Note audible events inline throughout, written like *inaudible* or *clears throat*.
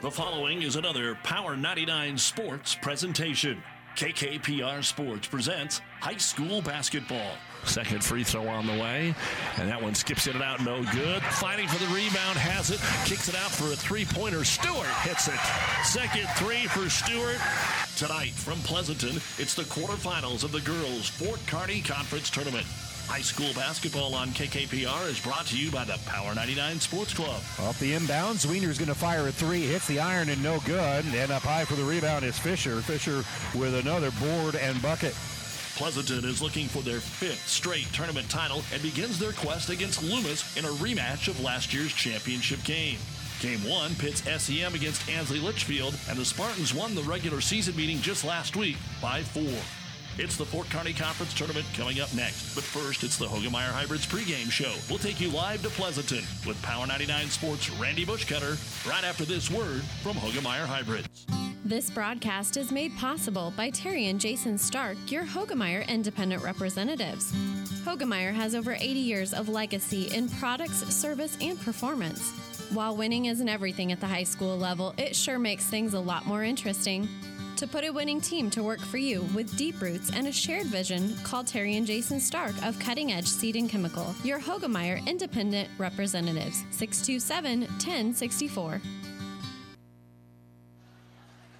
The following is another Power 99 Sports presentation. KKPR Sports presents high school basketball. Second free throw on the way, and that one skips in and out, no good. Fighting for the rebound, has it, kicks it out for a three pointer. Stewart hits it. Second three for Stewart. Tonight from Pleasanton, it's the quarterfinals of the girls' Fort Kearney Conference Tournament. High school basketball on KKPR is brought to you by the Power 99 Sports Club. Off the inbounds, Zwiener's going to fire a three, hits the iron and no good. And up high for the rebound is Fisher. Fisher with another board and bucket. Pleasanton is looking for their fifth straight tournament title and begins their quest against Loomis in a rematch of last year's championship game. Game one pits SEM against Ansley Litchfield, and the Spartans won the regular season meeting just last week by four. It's the Fort Kearney Conference Tournament coming up next. But first, it's the Hoegemeyer Hybrids pregame show. We'll take you live to Pleasanton with Power 99 Sports' Randy Bushcutter right after this word from Hoegemeyer Hybrids. This broadcast is made possible by Terry and Jason Stark, your Hoegemeyer independent representatives. Hoegemeyer has over 80 years of legacy in products, service, and performance. While winning isn't everything at the high school level, it sure makes things a lot more interesting. To put a winning team to work for you with deep roots and a shared vision, call Terry and Jason Stark of Cutting Edge Seed and Chemical, your Hoegemeyer independent representatives, 627 1064.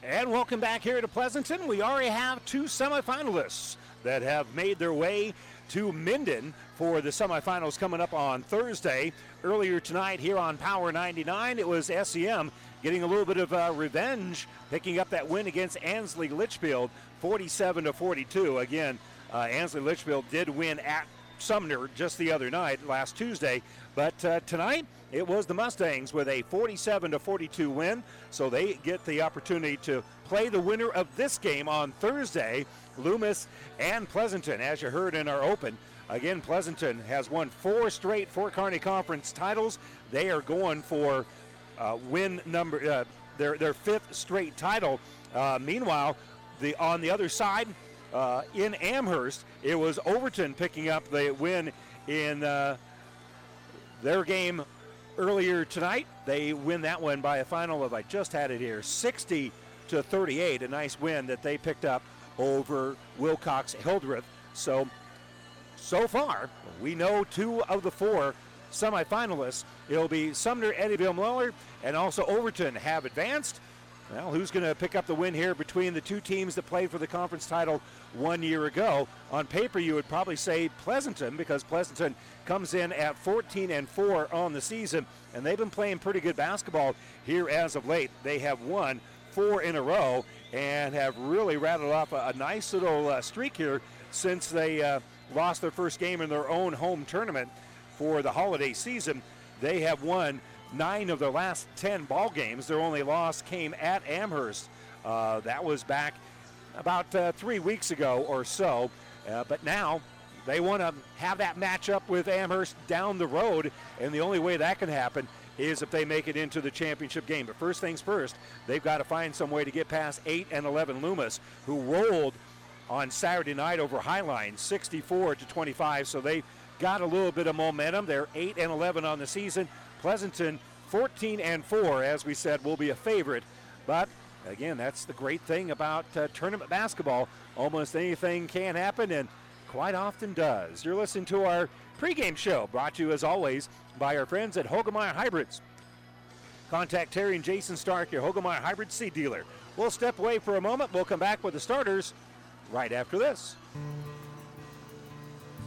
And welcome back here to Pleasanton. We already have two semifinalists that have made their way to Minden for the semifinals coming up on Thursday. Earlier tonight here on Power 99, it was SEM getting a little bit of uh, revenge, picking up that win against Ansley Litchfield, 47 to 42. Again, uh, Ansley Litchfield did win at Sumner just the other night, last Tuesday, but uh, tonight it was the Mustangs with a 47 to 42 win, so they get the opportunity to play the winner of this game on Thursday, Loomis and Pleasanton, as you heard in our open. Again, Pleasanton has won four straight Fort Kearney Conference titles. They are going for uh, win number uh, their their fifth straight title. Uh, meanwhile, the on the other side uh, in Amherst, it was Overton picking up the win in uh, their game earlier tonight. They win that one by a final of I just had it here, 60 to 38. A nice win that they picked up over Wilcox Hildreth. So so far, we know two of the four semifinalists. It'll be Sumner, Eddyville, Miller, and also Overton have advanced. Well, who's going to pick up the win here between the two teams that played for the conference title one year ago? On paper, you would probably say Pleasanton because Pleasanton comes in at 14 and 4 on the season, and they've been playing pretty good basketball here as of late. They have won four in a row and have really rattled off a, a nice little uh, streak here since they uh, lost their first game in their own home tournament for the holiday season. They have won nine of their last 10 ball games. Their only loss came at Amherst. Uh, that was back about uh, three weeks ago or so. Uh, but now they want to have that matchup with Amherst down the road, and the only way that can happen is if they make it into the championship game. But first things first, they've got to find some way to get past 8 and 11 Loomis, who rolled on Saturday night over Highline, 64 to 25. So they got a little bit of momentum. They're 8 and 11 on the season. Pleasanton 14 and 4, as we said, will be a favorite. But again, that's the great thing about uh, tournament basketball. Almost anything can happen, and quite often does. You're listening to our pregame show, brought to you as always by our friends at Hoegemeyer Hybrids. Contact Terry and Jason Stark, your Hoegemeyer Hybrid seed dealer. We'll step away for a moment. We'll come back with the starters right after this.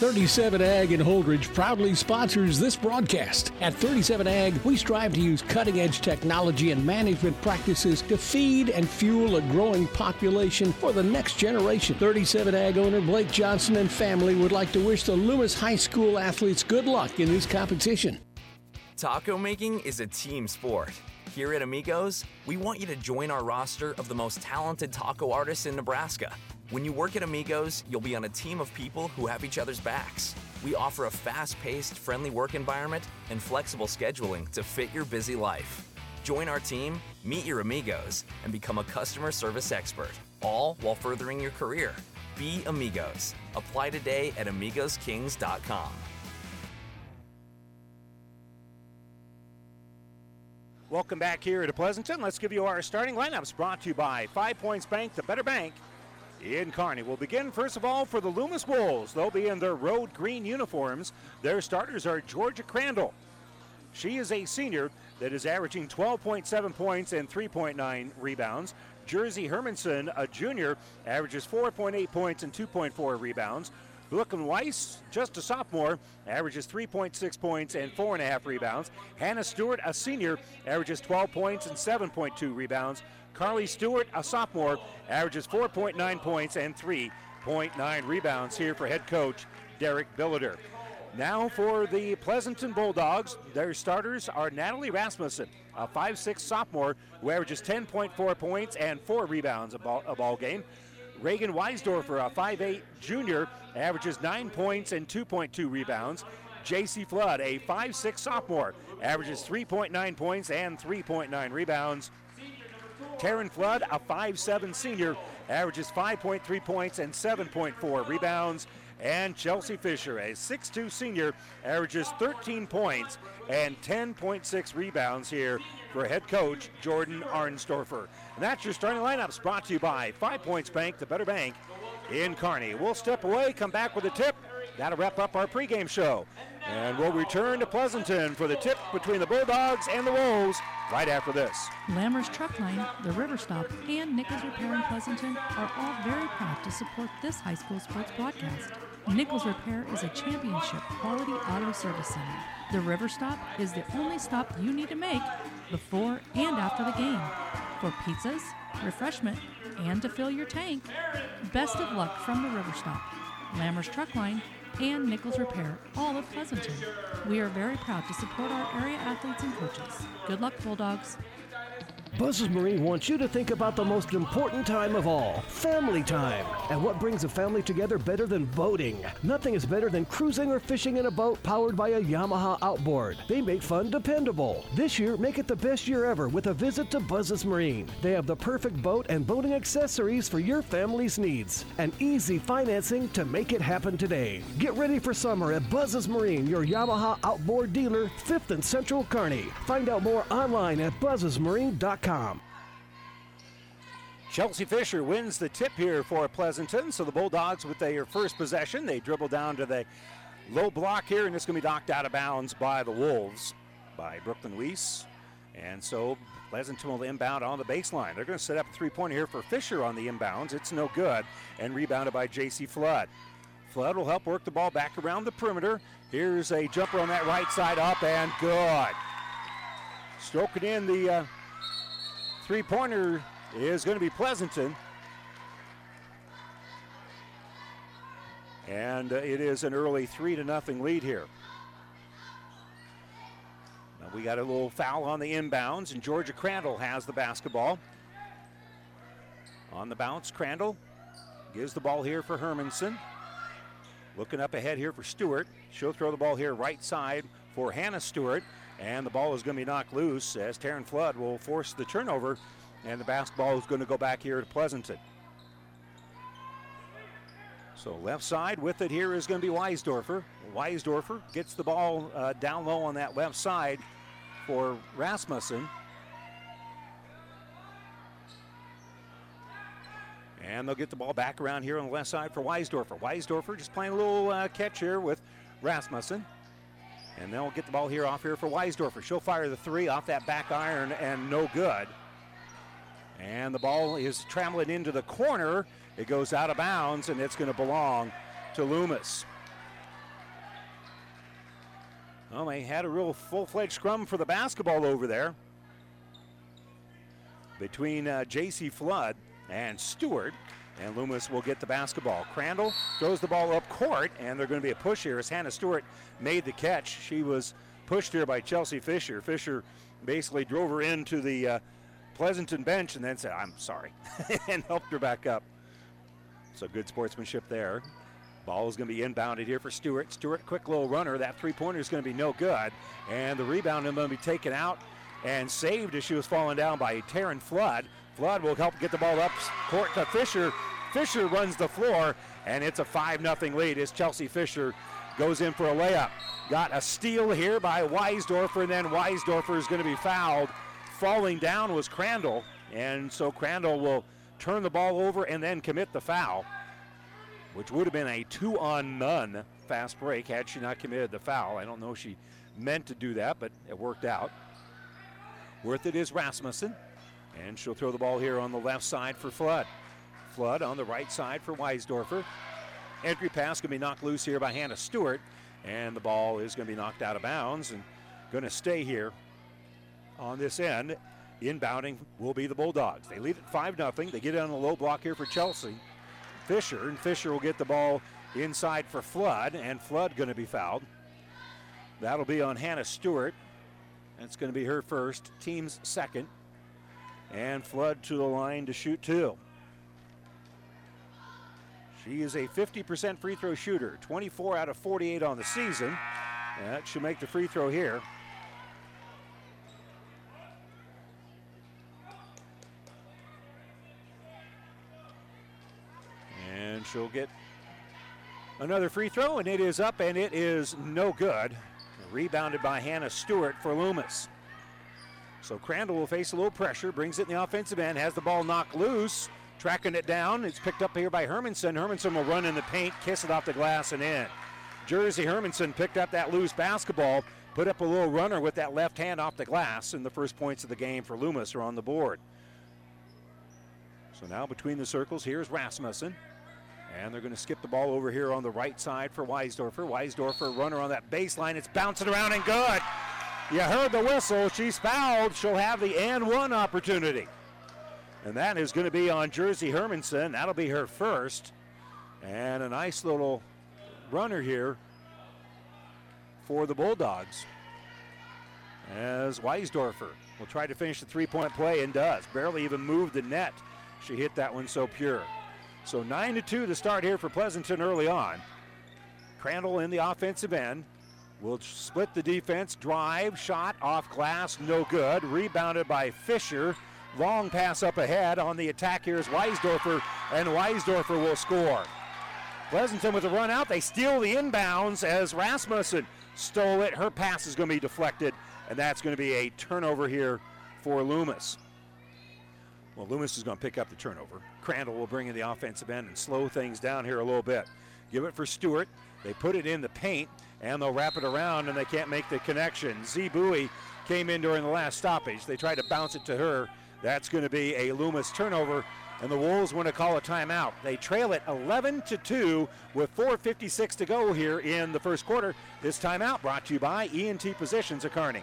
37 Ag in Holdridge proudly sponsors this broadcast. At 37 Ag, we strive to use cutting edge technology and management practices to feed and fuel a growing population for the next generation. 37 Ag owner Blake Johnson and family would like to wish the Loomis High School athletes good luck in this competition. Taco making is a team sport. Here at Amigos, we want you to join our roster of the most talented taco artists in Nebraska. When you work at Amigos, you'll be on a team of people who have each other's backs. We offer a fast paced, friendly work environment and flexible scheduling to fit your busy life. Join our team, meet your amigos, and become a customer service expert, all while furthering your career. Be Amigos. Apply today at AmigosKings.com. Welcome back here to Pleasanton. Let's give you our starting lineups brought to you by Five Points Bank, the better bank in Kearney. We'll begin, first of all, for the Loomis Wolves. They'll be in their road green uniforms. Their starters are Georgia Crandall. She is a senior that is averaging 12.7 points and 3.9 rebounds. Jersey Hermanson, a junior, averages 4.8 points and 2.4 rebounds. Brooklyn Weiss, just a sophomore, averages 3.6 points and 4.5 rebounds. Hannah Stewart, a senior, averages 12 points and 7.2 rebounds. Carly Stewart, a sophomore, averages 4.9 points and 3.9 rebounds here for head coach Derek Billiter. Now for the Pleasanton Bulldogs, their starters are Natalie Rasmussen, a 5'6 sophomore who averages 10.4 points and 4 rebounds a ball, a ball game. Reagan Weisdorfer, a 5'8 junior, averages 9 points and 2.2 rebounds. JC Flood, a 5'6 sophomore, averages 3.9 points and 3.9 rebounds. Taryn Flood, a 5'7 senior, averages 5.3 points and 7.4 rebounds. And Chelsea Fisher, a 6'2 senior, averages 13 points and 10.6 rebounds here for head coach Jordan Arnstorfer. And that's your starting lineups brought to you by Five Points Bank, the better bank in Kearney. We'll step away, come back with a tip. That'll wrap up our pregame show. And we'll return to Pleasanton for the tip between the Bulldogs and the Wolves right after this. Lammer's Truck Line, the River Stop, and Nichols Repair in Pleasanton are all very proud to support this high school sports broadcast. Nichols Repair is a championship quality auto service center. The River Stop is the only stop you need to make before and after the game for pizzas, refreshment, and to fill your tank. Best of luck from the River Stop, Lammer's Truck Line, and Nichols Repair, all of Pleasanton. We are very proud to support our area athletes and coaches. Good luck, Bulldogs. Buzzes Marine wants you to think about the most important time of all family time. And what brings a family together better than boating? Nothing is better than cruising or fishing in a boat powered by a Yamaha outboard. They make fun dependable. This year, make it the best year ever with a visit to Buzzes Marine. They have the perfect boat and boating accessories for your family's needs and easy financing to make it happen today. Get ready for summer at Buzzes Marine, your Yamaha outboard dealer, 5th and Central Kearney. Find out more online at buzzesmarine.com. Chelsea Fisher wins the tip here for Pleasanton. So the Bulldogs with their first possession, they dribble down to the low block here, and it's going to be knocked out of bounds by the Wolves, by Brooklyn Weiss. And so Pleasanton will inbound on the baseline. They're going to set up a three-pointer here for Fisher on the inbounds. It's no good, and rebounded by J.C. Flood. Flood will help work the ball back around the perimeter. Here's a jumper on that right side up and good. Stroking in the uh, three pointer is going to be Pleasanton. And uh, it is an early three to nothing lead here. Now we got a little foul on the inbounds, and Georgia Crandall has the basketball. On the bounce, Crandall gives the ball here for Hermanson. Looking up ahead here for Stewart. She'll throw the ball here right side for Hannah Stewart. And the ball is going to be knocked loose as Taryn Flood will force the turnover. And the basketball is going to go back here to Pleasanton. So left side with it here is going to be Weisdorfer. Weisdorfer gets the ball uh, down low on that left side for Rasmussen. And they'll get the ball back around here on the left side for Weisdorfer. Weisdorfer just playing a little uh, catch here with Rasmussen. And they'll get the ball here off here for Weisdorfer. She'll fire the three off that back iron and no good. And the ball is traveling into the corner. It goes out of bounds and it's going to belong to Loomis. Well, they had a real full-fledged scrum for the basketball over there between uh, J.C. Flood and Stewart. And Loomis will get the basketball. Crandall throws the ball up court, and they're going to be a push here as Hannah Stewart made the catch. She was pushed here by Chelsea Fisher. Fisher basically drove her into the uh, Pleasanton bench and then said, I'm sorry, *laughs* and helped her back up. So good sportsmanship there. Ball is going to be inbounded here for Stewart. Stewart, quick little runner. That three pointer is going to be no good. And the rebound is going to be taken out and saved as she was falling down by Taryn Flood. Flood will help get the ball up court to Fisher. Fisher runs the floor, and it's a 5 0 lead as Chelsea Fisher goes in for a layup. Got a steal here by Weisdorfer, and then Weisdorfer is going to be fouled. Falling down was Crandall, and so Crandall will turn the ball over and then commit the foul, which would have been a two on none fast break had she not committed the foul. I don't know if she meant to do that, but it worked out. Worth it is Rasmussen, and she'll throw the ball here on the left side for Flood. Flood on the right side for Weisdorfer. Entry pass going to be knocked loose here by Hannah Stewart, and the ball is going to be knocked out of bounds and going to stay here on this end. Inbounding will be the Bulldogs. They lead it 5 0. They get it on the low block here for Chelsea. Fisher, and Fisher will get the ball inside for Flood, and Flood going to be fouled. That'll be on Hannah Stewart. That's going to be her first, team's second. And Flood to the line to shoot two. She is a 50% free throw shooter, 24 out of 48 on the season. That should make the free throw here. And she'll get another free throw, and it is up, and it is no good. Rebounded by Hannah Stewart for Loomis. So Crandall will face a little pressure, brings it in the offensive end, has the ball knocked loose, tracking it down. It's picked up here by Hermanson. Hermanson will run in the paint, kiss it off the glass, and in. Jersey Hermanson picked up that loose basketball, put up a little runner with that left hand off the glass, and the first points of the game for Loomis are on the board. So now between the circles, here's Rasmussen. And they're going to skip the ball over here on the right side for Weisdorfer. Weisdorfer, runner on that baseline. It's bouncing around and good. You heard the whistle. She's fouled. She'll have the and one opportunity. And that is going to be on Jersey Hermanson. That'll be her first. And a nice little runner here for the Bulldogs. As Weisdorfer will try to finish the three point play and does. Barely even moved the net. She hit that one so pure. So 9 to 2 to start here for Pleasanton early on. Crandall in the offensive end will split the defense, drive, shot off glass, no good. Rebounded by Fisher. Long pass up ahead on the attack here is Weisdorfer, and Weisdorfer will score. Pleasanton with a run out. They steal the inbounds as Rasmussen stole it. Her pass is going to be deflected, and that's going to be a turnover here for Loomis. Well, Loomis is going to pick up the turnover. Crandall will bring in the offensive end and slow things down here a little bit. Give it for Stewart. They put it in the paint and they'll wrap it around and they can't make the connection. Z Bowie came in during the last stoppage. They tried to bounce it to her. That's going to be a Loomis turnover and the Wolves want to call a timeout. They trail it 11 to 2 with 4:56 to go here in the first quarter. This timeout brought to you by ENT Physicians of Kearney.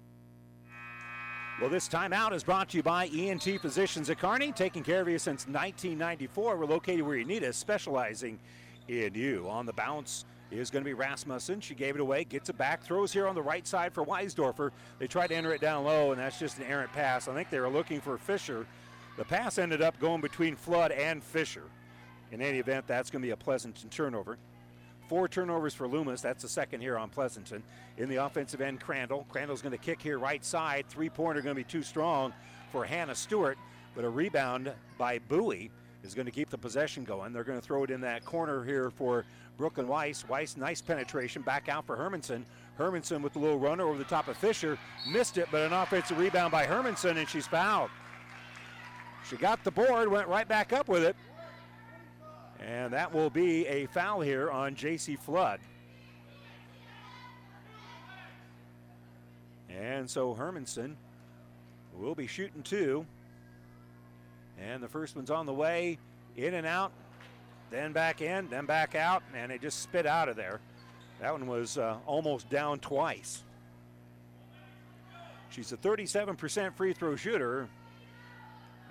Well, this timeout is brought to you by ENT Physicians at Kearney, taking care of you since 1994. We're located where you need us, specializing in you. On the bounce is going to be Rasmussen. She gave it away, gets it back, throws here on the right side for Weisdorfer. They tried to enter it down low, and that's just an errant pass. I think they were looking for Fisher. The pass ended up going between Flood and Fisher. In any event, that's going to be a Pleasanton turnover. Four turnovers for Loomis. That's the second here on Pleasanton. In the offensive end, Crandall. Crandall's going to kick here right side. Three pointer going to be too strong for Hannah Stewart, but a rebound by Bowie is going to keep the possession going. They're going to throw it in that corner here for Brooklyn Weiss. Weiss, nice penetration. Back out for Hermanson. Hermanson with the little runner over the top of Fisher. Missed it, but an offensive rebound by Hermanson, and she's fouled. She got the board, went right back up with it. And that will be a foul here on J.C. Flood. And so Hermanson will be shooting two. And the first one's on the way, in and out, then back in, then back out, and it just spit out of there. That one was uh, almost down twice. She's a 37% free throw shooter.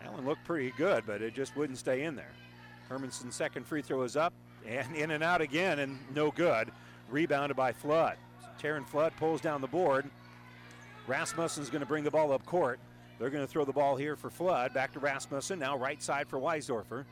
That one looked pretty good, but it just wouldn't stay in there. Hermanson's second free throw is up and in and out again, and no good. Rebounded by Flood. Taryn Flood pulls down the board. Rasmussen's going to bring the ball up court. They're going to throw the ball here for Flood. Back to Rasmussen. Now right side for Weisdorfer.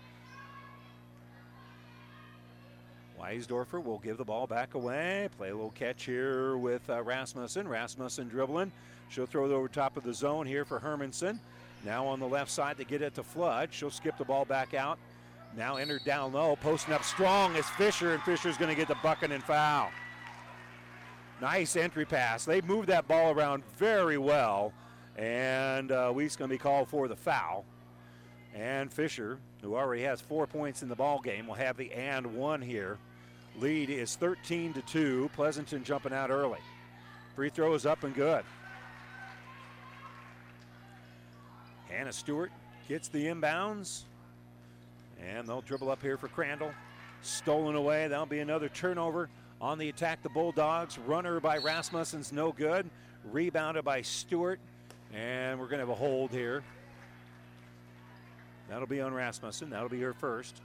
Weisdorfer will give the ball back away. Play a little catch here with uh, Rasmussen. Rasmussen dribbling. She'll throw it over top of the zone here for Hermanson. Now on the left side to get it to Flood. She'll skip the ball back out. Now entered down low, posting up strong is Fisher, and Fisher's going to get the bucket and foul. Nice entry pass. They moved that ball around very well, and uh, Weiss going to be called for the foul. And Fisher, who already has four points in the ball game, will have the and one here. Lead is 13 to two. Pleasanton jumping out early. Free throw is up and good. Hannah Stewart gets the inbounds. And they'll dribble up here for Crandall. Stolen away. That'll be another turnover on the attack. The Bulldogs. Runner by Rasmussen's no good. Rebounded by Stewart. And we're going to have a hold here. That'll be on Rasmussen. That'll be her first.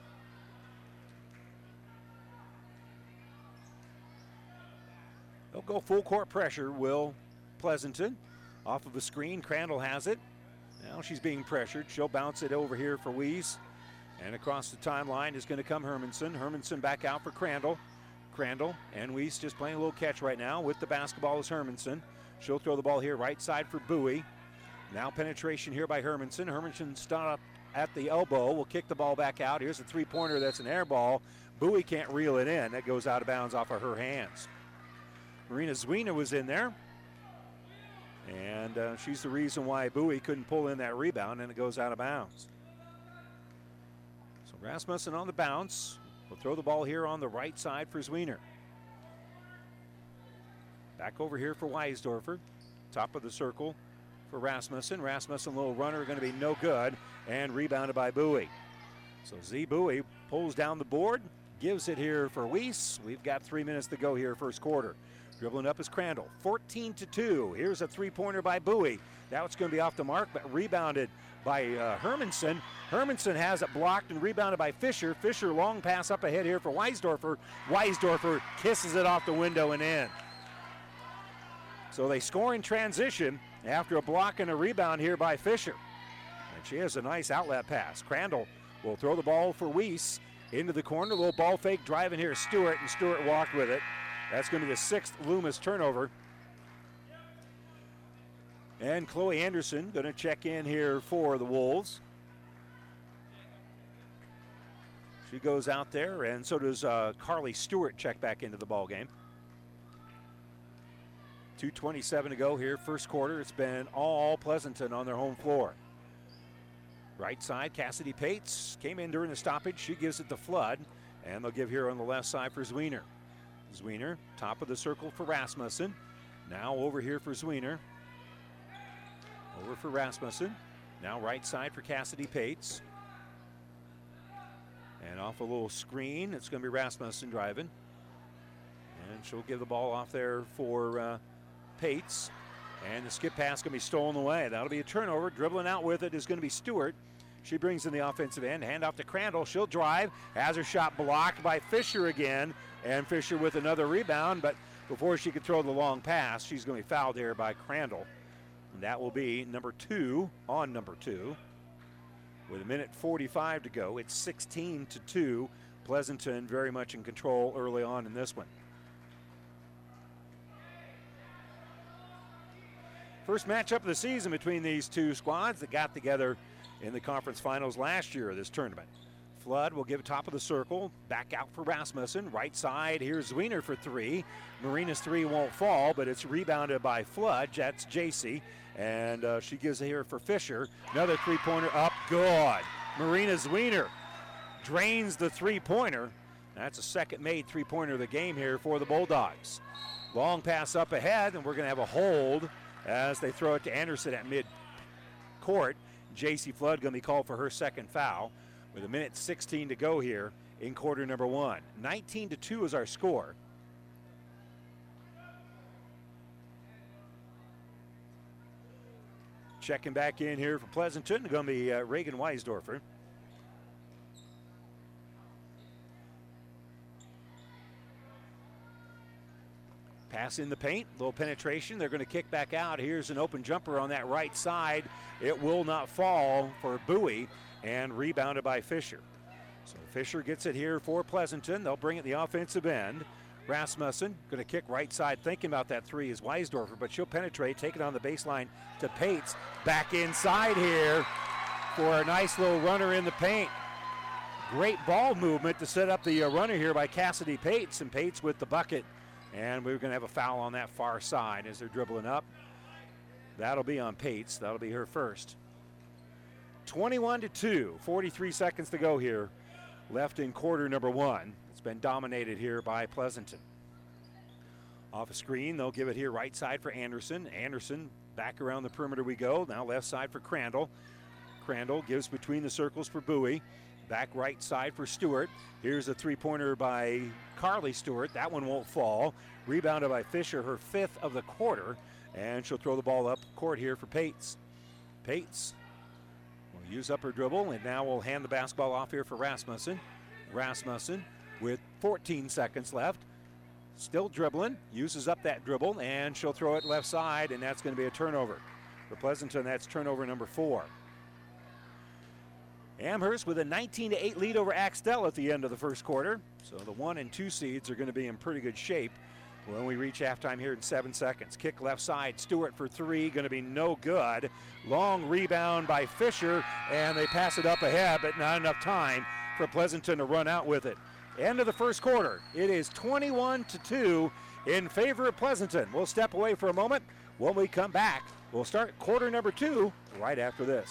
They'll go full court pressure, Will Pleasanton. Off of the screen, Crandall has it. Now she's being pressured. She'll bounce it over here for Weiss. And across the timeline is going to come Hermanson. Hermanson back out for Crandall. Crandall and Weiss just playing a little catch right now with the basketball is Hermanson. She'll throw the ball here right side for Bowie. Now penetration here by Hermanson. Hermanson stopped at the elbow. Will kick the ball back out. Here's a three-pointer that's an air ball. Bowie can't reel it in. That goes out of bounds off of her hands. Marina Zwiener was in there. And uh, she's the reason why Bowie couldn't pull in that rebound, and it goes out of bounds. Rasmussen on the bounce. Will throw the ball here on the right side for Zwiener. Back over here for Weisdorfer. Top of the circle for Rasmussen. Rasmussen, little runner, going to be no good, and rebounded by Bowie. So Z Bowie pulls down the board, gives it here for Weiss. We've got three minutes to go here, first quarter. Dribbling up is Crandall. 14 to 2. Here's a three pointer by Bowie. Now it's going to be off the mark, but rebounded by uh, Hermanson. Hermanson has it blocked and rebounded by Fisher. Fisher long pass up ahead here for Weisdorfer. Weisdorfer kisses it off the window and in. So they score in transition after a block and a rebound here by Fisher. And she has a nice outlet pass. Crandall will throw the ball for Weiss into the corner. A little ball fake driving here. Stewart, and Stewart walked with it. That's going to be the sixth Loomis turnover. And Chloe Anderson going to check in here for the Wolves. She goes out there, and so does uh, Carly Stewart check back into the ball game. 2.27 to go here, first quarter. It's been all Pleasanton on their home floor. Right side, Cassidy Pates came in during the stoppage. She gives it to Flood, and they'll give here on the left side for Zwiener. Zwiener, top of the circle for Rasmussen. Now over here for Zwiener. Over for Rasmussen. Now right side for Cassidy Pates. And off a little screen, it's going to be Rasmussen driving. And she'll give the ball off there for uh, Pates. And the skip pass going to be stolen away. That'll be a turnover. Dribbling out with it is going to be Stewart. She brings in the offensive end. Hand off to Crandall. She'll drive. Has her shot blocked by Fisher again. And Fisher with another rebound. But before she could throw the long pass, she's going to be fouled here by Crandall. And that will be number two on number two. With a minute 45 to go, it's 16 to 2. Pleasanton very much in control early on in this one. First matchup of the season between these two squads that got together in the conference finals last year of this tournament. Flood will give top of the circle. Back out for Rasmussen. Right side, here's Zwiener for three. Marina's three won't fall, but it's rebounded by Flood. That's JC. And uh, she gives it here for Fisher. Another three pointer up. Good. Marina Zwiener drains the three pointer. That's a second made three pointer of the game here for the Bulldogs. Long pass up ahead, and we're going to have a hold as they throw it to Anderson at mid court. J.C. Flood going to be called for her second foul with a minute 16 to go here in quarter number one. 19 to 2 is our score. Checking back in here for Pleasanton, going to be uh, Reagan Weisdorfer. Pass in the paint, little penetration. They're going to kick back out. Here's an open jumper on that right side. It will not fall for Bowie and rebounded by Fisher. So Fisher gets it here for Pleasanton. They'll bring it the offensive end. Rasmussen going to kick right side, thinking about that three is Weisdorfer, but she'll penetrate, take it on the baseline to Pates. Back inside here for a nice little runner in the paint. Great ball movement to set up the uh, runner here by Cassidy Pates, and Pates with the bucket. And we're going to have a foul on that far side as they're dribbling up. That'll be on Pates. That'll be her first. 21 to 2, 43 seconds to go here. Left in quarter number one. It's been dominated here by Pleasanton. Off a screen, they'll give it here right side for Anderson. Anderson back around the perimeter we go. Now left side for Crandall. Crandall gives between the circles for Bowie. Back right side for Stewart. Here's a three pointer by Carly Stewart. That one won't fall. Rebounded by Fisher, her fifth of the quarter. And she'll throw the ball up court here for Pates. Pates use up her dribble and now we'll hand the basketball off here for Rasmussen. Rasmussen with 14 seconds left. Still dribbling, uses up that dribble, and she'll throw it left side, and that's going to be a turnover. For Pleasanton, that's turnover number four. Amherst with a 19 to 8 lead over Axtell at the end of the first quarter. So the one and two seeds are going to be in pretty good shape when we reach halftime here in seven seconds. Kick left side, Stewart for three, going to be no good. Long rebound by Fisher, and they pass it up ahead, but not enough time for Pleasanton to run out with it. End of the first quarter. It is 21 to 2 in favor of Pleasanton. We'll step away for a moment. When we come back, we'll start quarter number two right after this.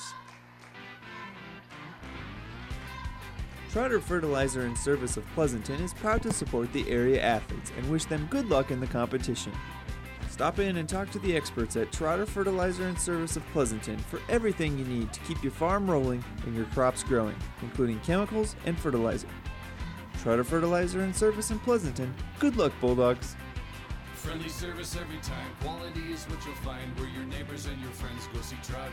Trotter Fertilizer and Service of Pleasanton is proud to support the area athletes and wish them good luck in the competition. Stop in and talk to the experts at Trotter Fertilizer and Service of Pleasanton for everything you need to keep your farm rolling and your crops growing, including chemicals and fertilizer. Trotter Fertilizer and Service in Pleasanton. Good luck, Bulldogs. Friendly service every time. Quality is what you'll find where your neighbors and your friends go see Trotter.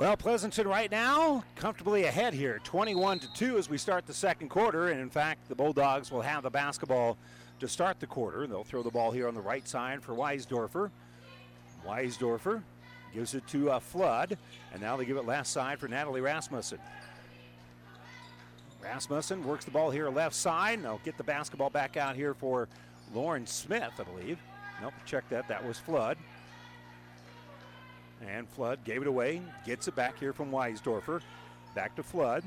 Well, Pleasanton right now comfortably ahead here, 21 to 2 as we start the second quarter. And in fact, the Bulldogs will have the basketball to start the quarter. They'll throw the ball here on the right side for Weisdorfer. Weisdorfer gives it to uh, Flood, and now they give it left side for Natalie Rasmussen. Rasmussen works the ball here left side. They'll get the basketball back out here for Lauren Smith, I believe. Nope, check that. That was Flood. And Flood gave it away, gets it back here from Weisdorfer. Back to Flood.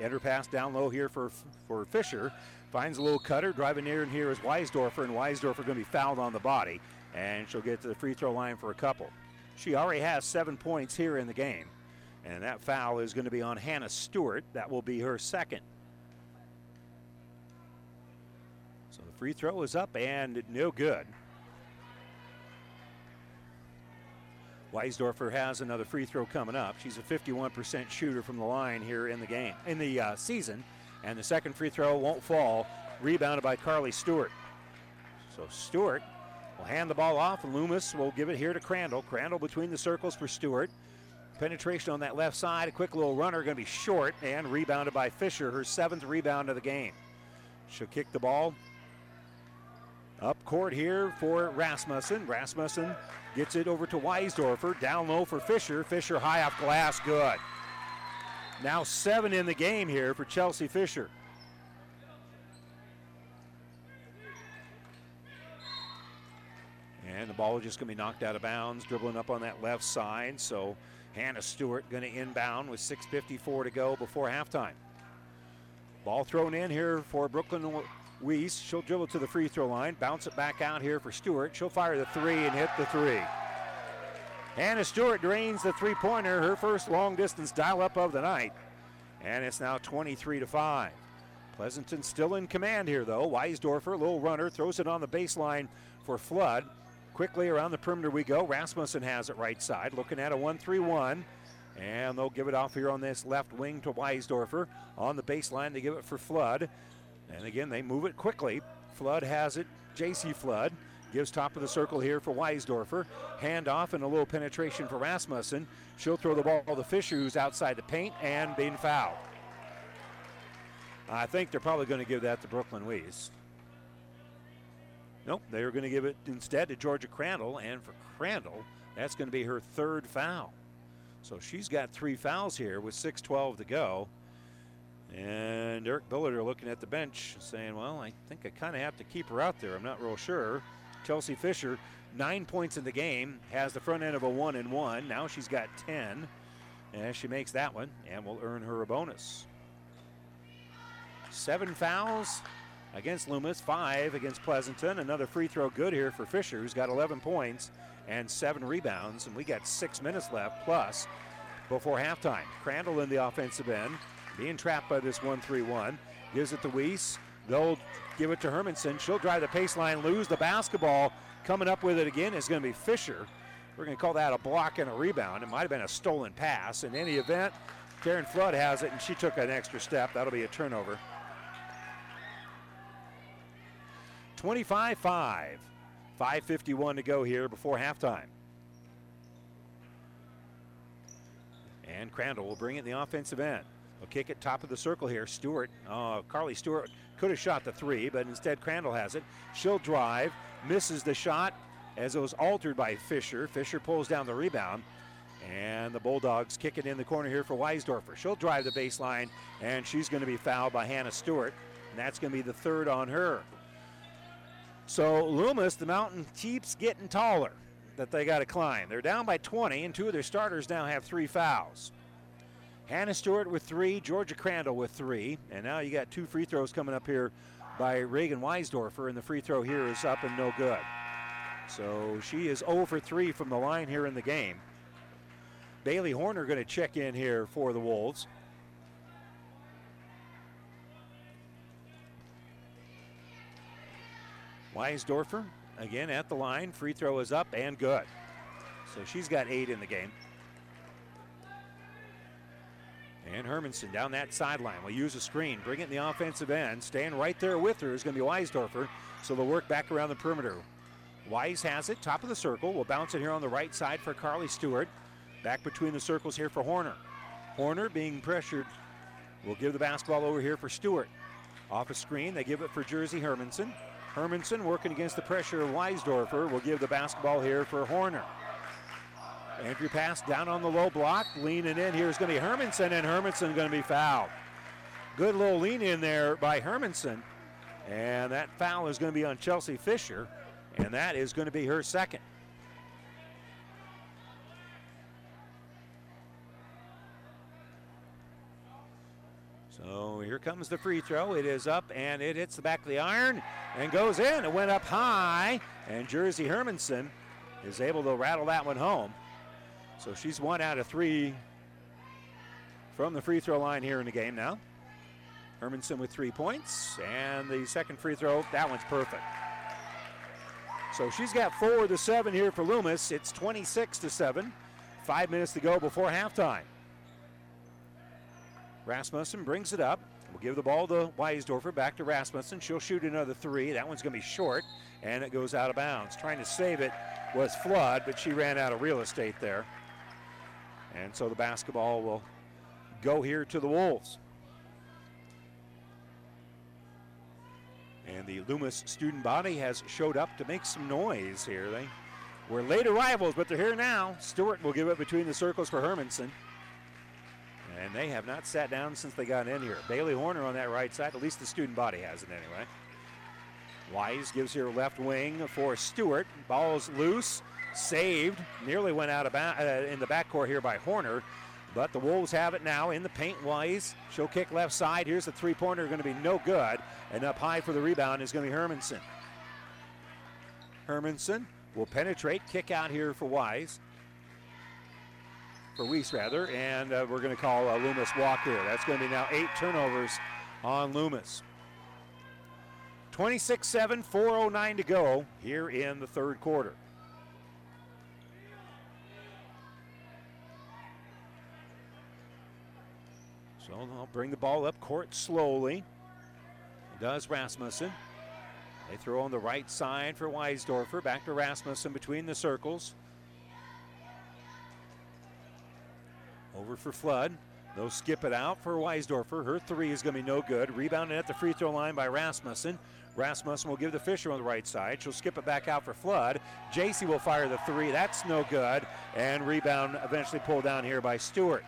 Enter pass down low here for, for Fisher. Finds a little cutter. Driving near and here is Weisdorfer, and Weisdorfer going to be fouled on the body. And she'll get to the free throw line for a couple. She already has seven points here in the game. And that foul is going to be on Hannah Stewart. That will be her second. So the free throw is up and no good. Weisdorfer has another free throw coming up. She's a 51% shooter from the line here in the game, in the uh, season. And the second free throw won't fall. Rebounded by Carly Stewart. So Stewart will hand the ball off, and Loomis will give it here to Crandall. Crandall between the circles for Stewart. Penetration on that left side. A quick little runner, going to be short, and rebounded by Fisher, her seventh rebound of the game. She'll kick the ball up court here for Rasmussen. Rasmussen gets it over to Weisdorfer. Down low for Fisher. Fisher high off glass. Good. Now seven in the game here for Chelsea Fisher. And the ball is just going to be knocked out of bounds, dribbling up on that left side. So Hannah Stewart going to inbound with 6.54 to go before halftime. Ball thrown in here for Brooklyn Weiss. She'll dribble to the free throw line, bounce it back out here for Stewart. She'll fire the three and hit the three. Hannah Stewart drains the three pointer, her first long distance dial up of the night. And it's now 23 to 5. Pleasanton still in command here, though. Weisdorfer, little runner, throws it on the baseline for Flood. Quickly around the perimeter we go. Rasmussen has it right side, looking at a 1 3 1. And they'll give it off here on this left wing to Weisdorfer. On the baseline, they give it for Flood. And again, they move it quickly. Flood has it. JC Flood gives top of the circle here for Weisdorfer. Hand off and a little penetration for Rasmussen. She'll throw the ball to Fisher, who's outside the paint and being fouled. I think they're probably going to give that to Brooklyn Weiss. Nope, they're going to give it instead to Georgia Crandall, and for Crandall, that's going to be her third foul. So she's got three fouls here with 6:12 to go. And Eric Billiter looking at the bench saying, well, I think I kind of have to keep her out there. I'm not real sure. Chelsea Fisher, nine points in the game, has the front end of a one and one. Now she's got 10 as she makes that one and will earn her a bonus. Seven fouls against Loomis, five against Pleasanton. Another free throw good here for Fisher, who's got 11 points and seven rebounds. And we got six minutes left plus before halftime. Crandall in the offensive end being trapped by this 1 3 1. Gives it to Weiss. They'll give it to Hermanson. She'll drive the baseline, lose the basketball. Coming up with it again is going to be Fisher. We're going to call that a block and a rebound. It might have been a stolen pass. In any event, Taryn Flood has it, and she took an extra step. That'll be a turnover. 25 5. 5.51 to go here before halftime. And Crandall will bring it in the offensive end. Will kick it top of the circle here. Stewart, uh, Carly Stewart could have shot the three, but instead Crandall has it. She'll drive, misses the shot as it was altered by Fisher. Fisher pulls down the rebound. And the Bulldogs kick it in the corner here for Weisdorfer. She'll drive the baseline, and she's going to be fouled by Hannah Stewart. And that's going to be the third on her. So Loomis, the mountain keeps getting taller that they got to climb. They're down by 20, and two of their starters now have three fouls. Hannah Stewart with three, Georgia Crandall with three, and now you got two free throws coming up here by Reagan Weisdorfer, and the free throw here is up and no good. So she is oh over 3 from the line here in the game. Bailey Horner going to check in here for the Wolves. Weisdorfer again at the line. Free throw is up and good. So she's got eight in the game. And Hermanson down that sideline will use a screen, bring it in the offensive end. Staying right there with her is going to be Weisdorfer. So they'll work back around the perimeter. Weiss has it, top of the circle. We'll bounce it here on the right side for Carly Stewart. Back between the circles here for Horner. Horner being pressured We'll give the basketball over here for Stewart. Off a screen, they give it for Jersey Hermanson. Hermanson working against the pressure of Weisdorfer will give the basketball here for Horner. Entry pass down on the low block. Leaning in here is going to be Hermanson, and Hermanson going to be fouled. Good little lean in there by Hermanson. And that foul is going to be on Chelsea Fisher, and that is going to be her second. So here comes the free throw. It is up and it hits the back of the iron and goes in. It went up high, and Jersey Hermanson is able to rattle that one home. So she's one out of three from the free throw line here in the game now. Hermanson with three points, and the second free throw, that one's perfect. So she's got four to seven here for Loomis. It's 26 to seven. Five minutes to go before halftime. Rasmussen brings it up. We'll give the ball to Weisdorfer. Back to Rasmussen. She'll shoot another three. That one's going to be short, and it goes out of bounds. Trying to save it was Flood, but she ran out of real estate there. And so the basketball will go here to the Wolves. And the Loomis student body has showed up to make some noise here. They were late arrivals, but they're here now. Stewart will give it between the circles for Hermanson. And they have not sat down since they got in here. Bailey Horner on that right side. At least the student body has it anyway. Weiss gives here left wing for Stewart. Ball's loose, saved, nearly went out of ba- uh, in the backcourt here by Horner. But the Wolves have it now in the paint. Weiss, she'll kick left side. Here's the three pointer, going to be no good. And up high for the rebound is going to be Hermanson. Hermanson will penetrate, kick out here for Wise. For Weiss, rather. And uh, we're going to call uh, Loomis walk here. That's going to be now eight turnovers on Loomis. 26 7, 4.09 to go here in the third quarter. So they'll bring the ball up court slowly. Does Rasmussen. They throw on the right side for Weisdorfer. Back to Rasmussen between the circles. Over for Flood. They'll skip it out for Weisdorfer. Her three is going to be no good. Rebounded at the free throw line by Rasmussen. Rasmussen will give the Fisher on the right side. She'll skip it back out for Flood. JC will fire the three. That's no good. And rebound eventually pulled down here by Stewart.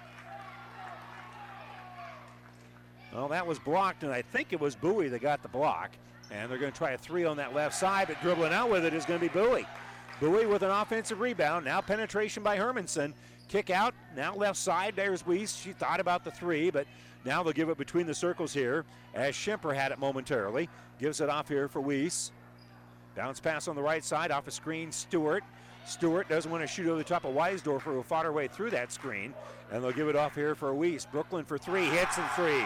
Well, that was blocked, and I think it was Bowie that got the block. And they're going to try a three on that left side, but dribbling out with it is going to be Bowie. Bowie with an offensive rebound. Now penetration by Hermanson. Kick out. Now left side. There's Weiss. She thought about the three, but now they'll give it between the circles here as Schemper had it momentarily. Gives it off here for Weiss. Bounce pass on the right side off a screen. Stewart. Stewart doesn't want to shoot over the top of Weisdorfer, who fought her way through that screen. And they'll give it off here for Weiss. Brooklyn for three. Hits and three.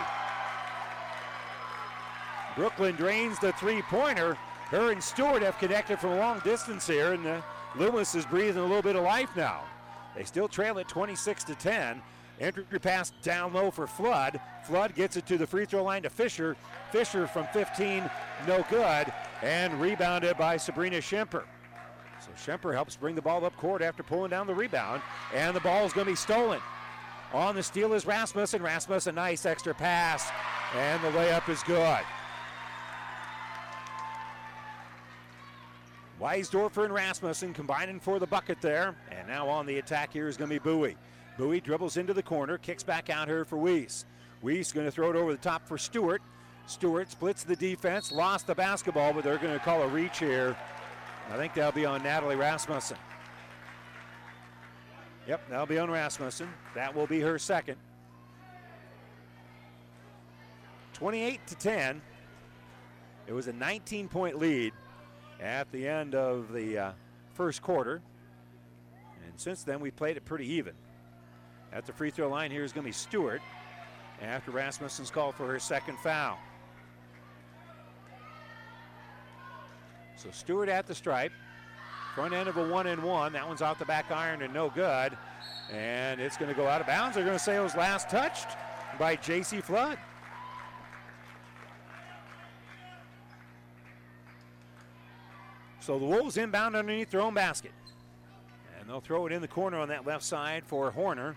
Brooklyn drains the three pointer. Her and Stewart have connected from a long distance here, and uh, Loomis is breathing a little bit of life now. They still trail at 26 to 10. Entry pass down low for Flood. Flood gets it to the free throw line to Fisher. Fisher from 15, no good, and rebounded by Sabrina Schemper. Schemper helps bring the ball up court after pulling down the rebound, and the ball is going to be stolen. On the steal is Rasmussen. Rasmussen, a nice extra pass, and the layup is good. Weisdorfer and Rasmussen combining for the bucket there. And now on the attack here is going to be Bowie. Bowie dribbles into the corner, kicks back out here for Weiss. Weiss going to throw it over the top for Stewart. Stewart splits the defense, lost the basketball, but they're going to call a reach here. I think that'll be on Natalie Rasmussen. Yep, that'll be on Rasmussen. That will be her second. 28 to 10. It was a 19 point lead at the end of the uh, first quarter. And since then, we played it pretty even. At the free throw line here is going to be Stewart after Rasmussen's call for her second foul. So Stewart at the stripe. Front end of a one and one. That one's off the back iron and no good. And it's going to go out of bounds. They're going to say it was last touched by J.C. Flood. So the Wolves inbound underneath their own basket. And they'll throw it in the corner on that left side for Horner.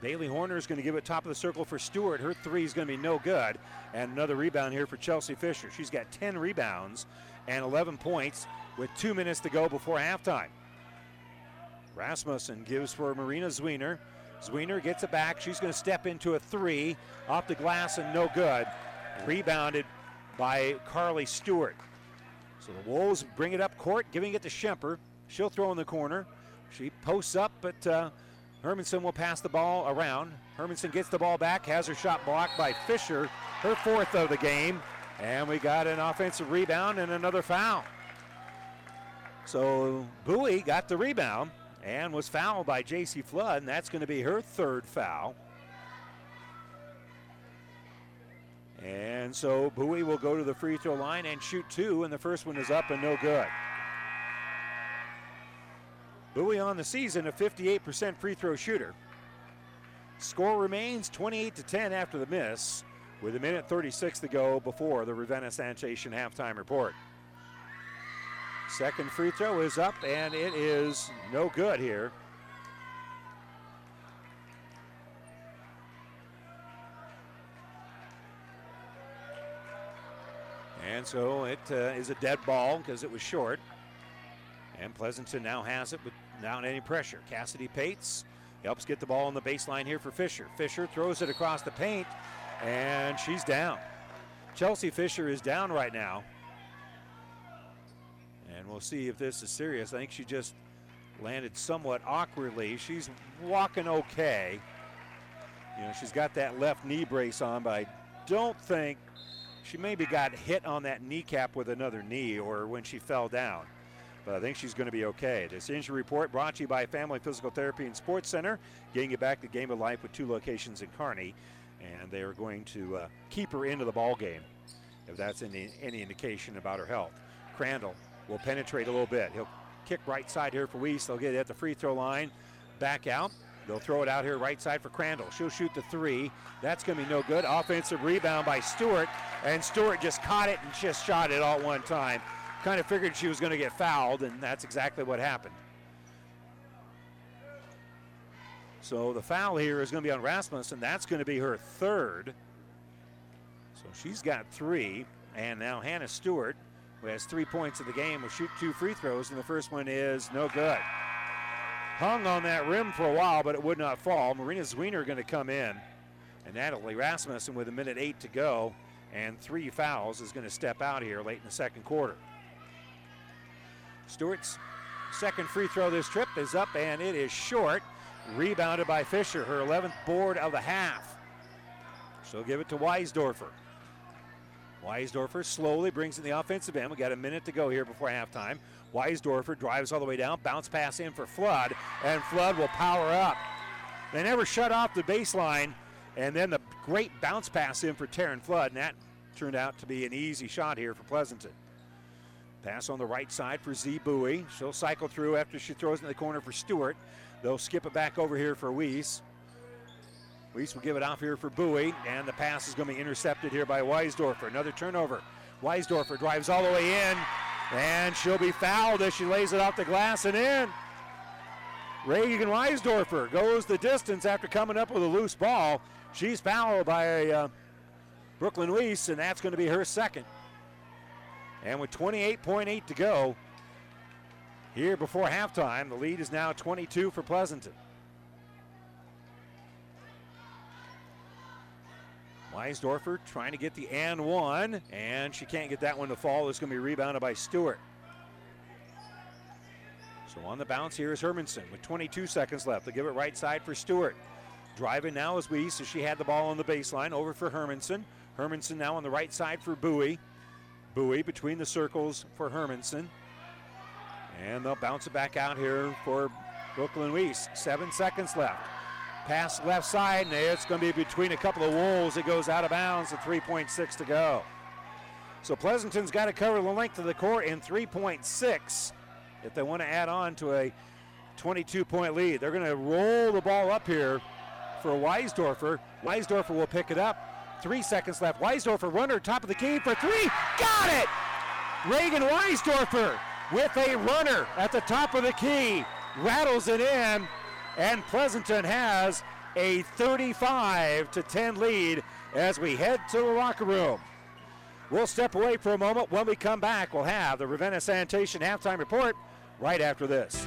Bailey Horner is going to give it top of the circle for Stewart. Her three is going to be no good. And another rebound here for Chelsea Fisher. She's got 10 rebounds and 11 points with two minutes to go before halftime. Rasmussen gives for Marina Zwiener. Zwiener gets it back. She's going to step into a three off the glass and no good. Rebounded by Carly Stewart. So the Wolves bring it up court, giving it to Schemper. She'll throw in the corner. She posts up, but uh, Hermanson will pass the ball around. Hermanson gets the ball back, has her shot blocked by Fisher, her fourth of the game. And we got an offensive rebound and another foul. So Bowie got the rebound and was fouled by J.C. Flood, and that's going to be her third foul. And so Bowie will go to the free throw line and shoot two, and the first one is up and no good. Bowie on the season, a 58% free throw shooter. Score remains 28 to 10 after the miss, with a minute 36 to go before the Ravenna Sanitation halftime report. Second free throw is up, and it is no good here. And so it uh, is a dead ball because it was short. And Pleasanton now has it without any pressure. Cassidy Pates helps get the ball on the baseline here for Fisher. Fisher throws it across the paint, and she's down. Chelsea Fisher is down right now. And we'll see if this is serious. I think she just landed somewhat awkwardly. She's walking okay. You know, she's got that left knee brace on, but I don't think she maybe got hit on that kneecap with another knee or when she fell down. But I think she's going to be okay. This injury report brought to you by Family Physical Therapy and Sports Center, getting you back to game of life with two locations in Kearney. And they are going to uh, keep her into the ball game if that's any, any indication about her health. Crandall will penetrate a little bit. He'll kick right side here for Weiss. They'll get it at the free throw line. Back out. They'll throw it out here right side for Crandall. She'll shoot the three. That's going to be no good. Offensive rebound by Stewart, and Stewart just caught it and just shot it all one time. Kind of figured she was going to get fouled, and that's exactly what happened. So the foul here is going to be on Rasmussen. That's going to be her third. So she's got three. And now Hannah Stewart, who has three points in the game, will shoot two free throws, and the first one is no good. Hung on that rim for a while, but it would not fall. Marina Zwiener going to come in. And Natalie Rasmussen, with a minute eight to go and three fouls, is going to step out here late in the second quarter. Stewart's second free throw this trip is up, and it is short. Rebounded by Fisher, her 11th board of the half. She'll give it to Weisdorfer. Weisdorfer slowly brings in the offensive end. We got a minute to go here before halftime. Weisdorfer drives all the way down, bounce pass in for Flood, and Flood will power up. They never shut off the baseline, and then the great bounce pass in for Taryn Flood, and that turned out to be an easy shot here for Pleasanton. Pass on the right side for Z Bowie. She'll cycle through after she throws in the corner for Stewart. They'll skip it back over here for Weiss. Weiss will give it off here for Bowie, and the pass is going to be intercepted here by Weisdorfer. Another turnover. Weisdorfer drives all the way in, and she'll be fouled as she lays it off the glass and in. Reagan Weisdorfer goes the distance after coming up with a loose ball. She's fouled by uh, Brooklyn Weiss, and that's going to be her second. And with 28.8 to go here before halftime, the lead is now 22 for Pleasanton. Weisdorfer trying to get the and one, and she can't get that one to fall. It's going to be rebounded by Stewart. So on the bounce here is Hermanson with 22 seconds left. They give it right side for Stewart. Driving now is Weiss, so she had the ball on the baseline. Over for Hermanson. Hermanson now on the right side for Bowie. Bowie between the circles for Hermanson. And they'll bounce it back out here for Brooklyn Weiss. Seven seconds left. Pass left side, and it's going to be between a couple of wolves. It goes out of bounds at 3.6 to go. So Pleasanton's got to cover the length of the court in 3.6 if they want to add on to a 22 point lead. They're going to roll the ball up here for Weisdorfer. Weisdorfer will pick it up. Three seconds left. Weisdorfer runner top of the key for three. Got it! Reagan Weisdorfer with a runner at the top of the key. Rattles it in, and Pleasanton has a 35 to 10 lead as we head to the locker room. We'll step away for a moment. When we come back, we'll have the Ravenna Sanitation halftime report right after this.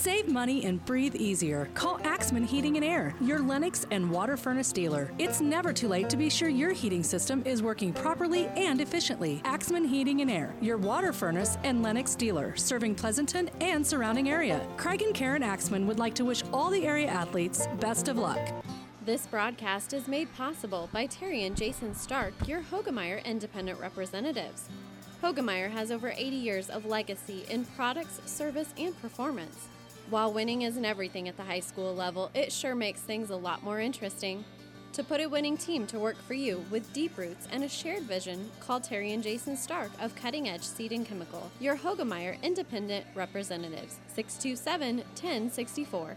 Save money and breathe easier. Call Axman Heating and Air, your Lennox and water furnace dealer. It's never too late to be sure your heating system is working properly and efficiently. Axman Heating and Air, your water furnace and Lennox dealer, serving Pleasanton and surrounding area. Craig and Karen Axman would like to wish all the area athletes best of luck. This broadcast is made possible by Terry and Jason Stark, your Hoegemeyer Independent Representatives. Hoegemeyer has over 80 years of legacy in products, service, and performance. While winning isn't everything at the high school level, it sure makes things a lot more interesting. To put a winning team to work for you with deep roots and a shared vision, call Terry and Jason Stark of Cutting Edge Seed and Chemical, your Hoegemeyer Independent Representatives, 627 1064.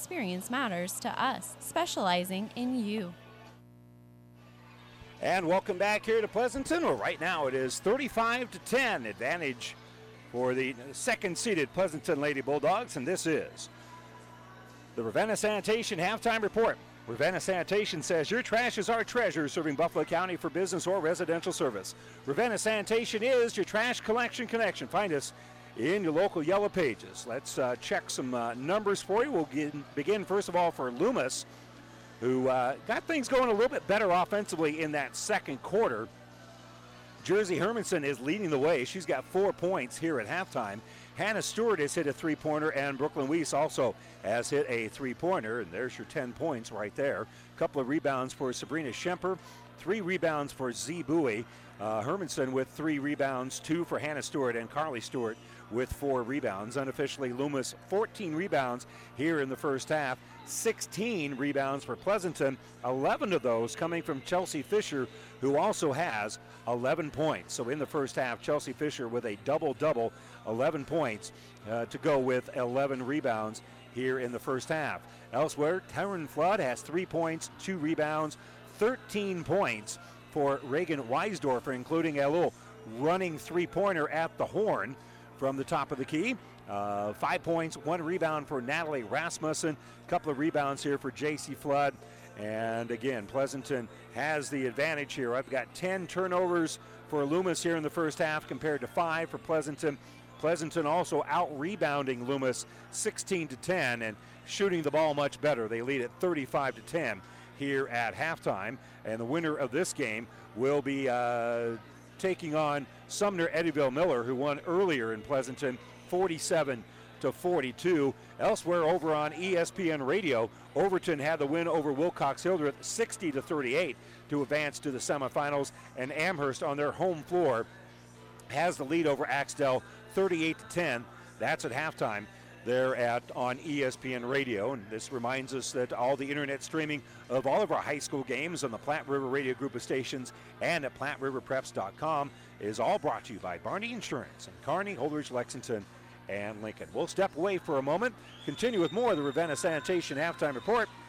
experience matters to us, specializing in you. And welcome back here to Pleasanton. Well, right now it is 35 to 10 advantage for the second seeded Pleasanton Lady Bulldogs, and this is the Ravenna Sanitation halftime report. Ravenna Sanitation says your trash is our treasure, serving Buffalo County for business or residential service. Ravenna Sanitation is your trash collection connection. Find us in your local yellow pages. Let's uh, check some uh, numbers for you. We'll get, begin first of all for Loomis, who uh, got things going a little bit better offensively in that second quarter. Jersey Hermanson is leading the way. She's got four points here at halftime. Hannah Stewart has hit a three pointer, and Brooklyn Weiss also has hit a three pointer, and there's your 10 points right there. A couple of rebounds for Sabrina Schemper, three rebounds for Z Bowie. Uh, Hermanson with three rebounds, two for Hannah Stewart, and Carly Stewart with four rebounds. Unofficially, Loomis 14 rebounds here in the first half, 16 rebounds for Pleasanton, 11 of those coming from Chelsea Fisher, who also has 11 points. So in the first half, Chelsea Fisher with a double double, 11 points uh, to go with 11 rebounds here in the first half. Elsewhere, Taryn Flood has three points, two rebounds, 13 points for Reagan Weisdorfer, including a little running three pointer at the horn from the top of the key. Uh, five points, one rebound for Natalie Rasmussen. A couple of rebounds here for J.C. Flood. And again, Pleasanton has the advantage here. I've got 10 turnovers for Loomis here in the first half compared to five for Pleasanton. Pleasanton also out rebounding Loomis 16 to 10 and shooting the ball much better. They lead at 35 to 10 here at halftime. And the winner of this game will be uh, taking on Sumner Eddyville Miller, who won earlier in Pleasanton 47 to 42. Elsewhere over on ESPN Radio, Overton had the win over Wilcox Hildreth 60 to 38 to advance to the semifinals, and Amherst on their home floor has the lead over Axtell 38 to 10. That's at halftime there at on ESPN Radio. And this reminds us that all the internet streaming of all of our high school games on the Platte River Radio Group of stations and at PlatteRiverPreps.com is all brought to you by Barney Insurance and Kearney, Holdrege, Lexington, and Lincoln. We'll step away for a moment, continue with more of the Ravenna Sanitation halftime report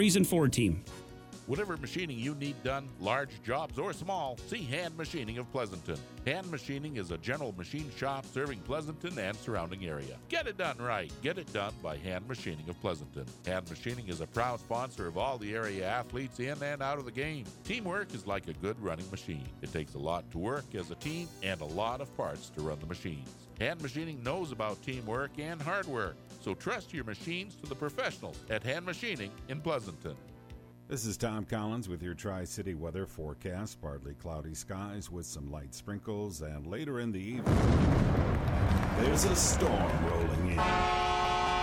Ford team. Whatever machining you need done, large jobs or small, see Hand Machining of Pleasanton. Hand Machining is a general machine shop serving Pleasanton and surrounding area. Get it done right. Get it done by Hand Machining of Pleasanton. Hand Machining is a proud sponsor of all the area athletes in and out of the game. Teamwork is like a good running machine. It takes a lot to work as a team and a lot of parts to run the machines. Hand Machining knows about teamwork and hard work. So trust your machines to the professionals at Hand Machining in Pleasanton. This is Tom Collins with your Tri City weather forecast. Partly cloudy skies with some light sprinkles, and later in the evening, there's a storm rolling in.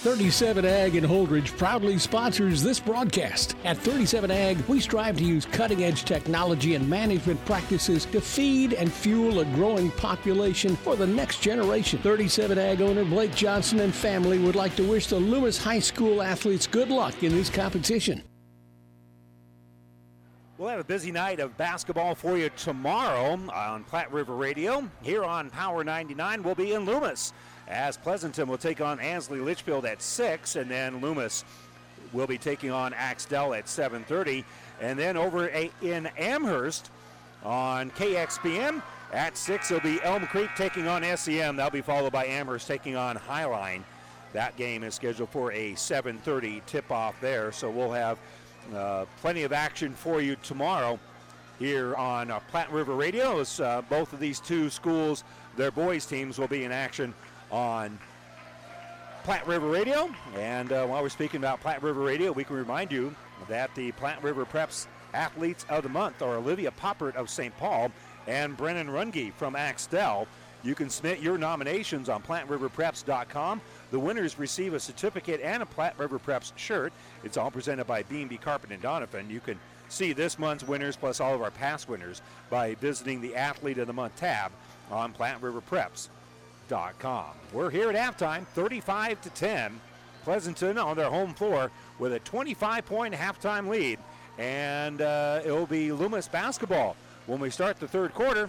37 Ag in Holdrege proudly sponsors this broadcast. At 37 Ag, we strive to use cutting edge technology and management practices to feed and fuel a growing population for the next generation. 37 Ag owner Blake Johnson and family would like to wish the Loomis High School athletes good luck in this competition. We'll have a busy night of basketball for you tomorrow on Platte River Radio. Here on Power 99, we'll be in Loomis as Pleasanton will take on Ansley Litchfield at 6, and then Loomis will be taking on Axtell at 7.30. And then over in Amherst on KXPM at 6, it'll be Elm Creek taking on SEM. That'll be followed by Amherst taking on Highline. That game is scheduled for a 7.30 tip-off there, so we'll have uh, plenty of action for you tomorrow here on uh, Platte River Radio as uh, both of these two schools, their boys teams will be in action on Platte River Radio. And uh, while we're speaking about Platte River Radio, we can remind you that the Platte River Preps Athletes of the Month are Olivia Poppert of St. Paul and Brennan Runge from Axtell. You can submit your nominations on PlatteRiverPreps.com. The winners receive a certificate and a Platte River Preps shirt. It's all presented by B&B Carpet and Donovan. You can see this month's winners plus all of our past winners by visiting the Athlete of the Month tab on Platte River Preps. We're here at halftime, 35 to 10. Pleasanton on their home floor with a 25 point halftime lead. And uh, it'll be Loomis basketball when we start the third quarter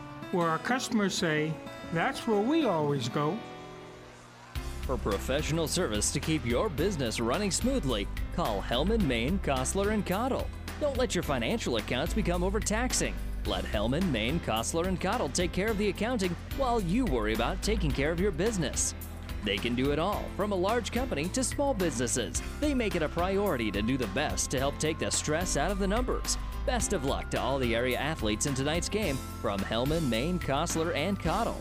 where our customers say, that's where we always go. For professional service to keep your business running smoothly, call Hellman, Maine, Kostler, and Cottle. Don't let your financial accounts become overtaxing. Let Hellman, Maine, Kostler, and Cottle take care of the accounting while you worry about taking care of your business. They can do it all, from a large company to small businesses. They make it a priority to do the best to help take the stress out of the numbers. Best of luck to all the area athletes in tonight's game from Hellman, Maine, Kostler, and Cottle.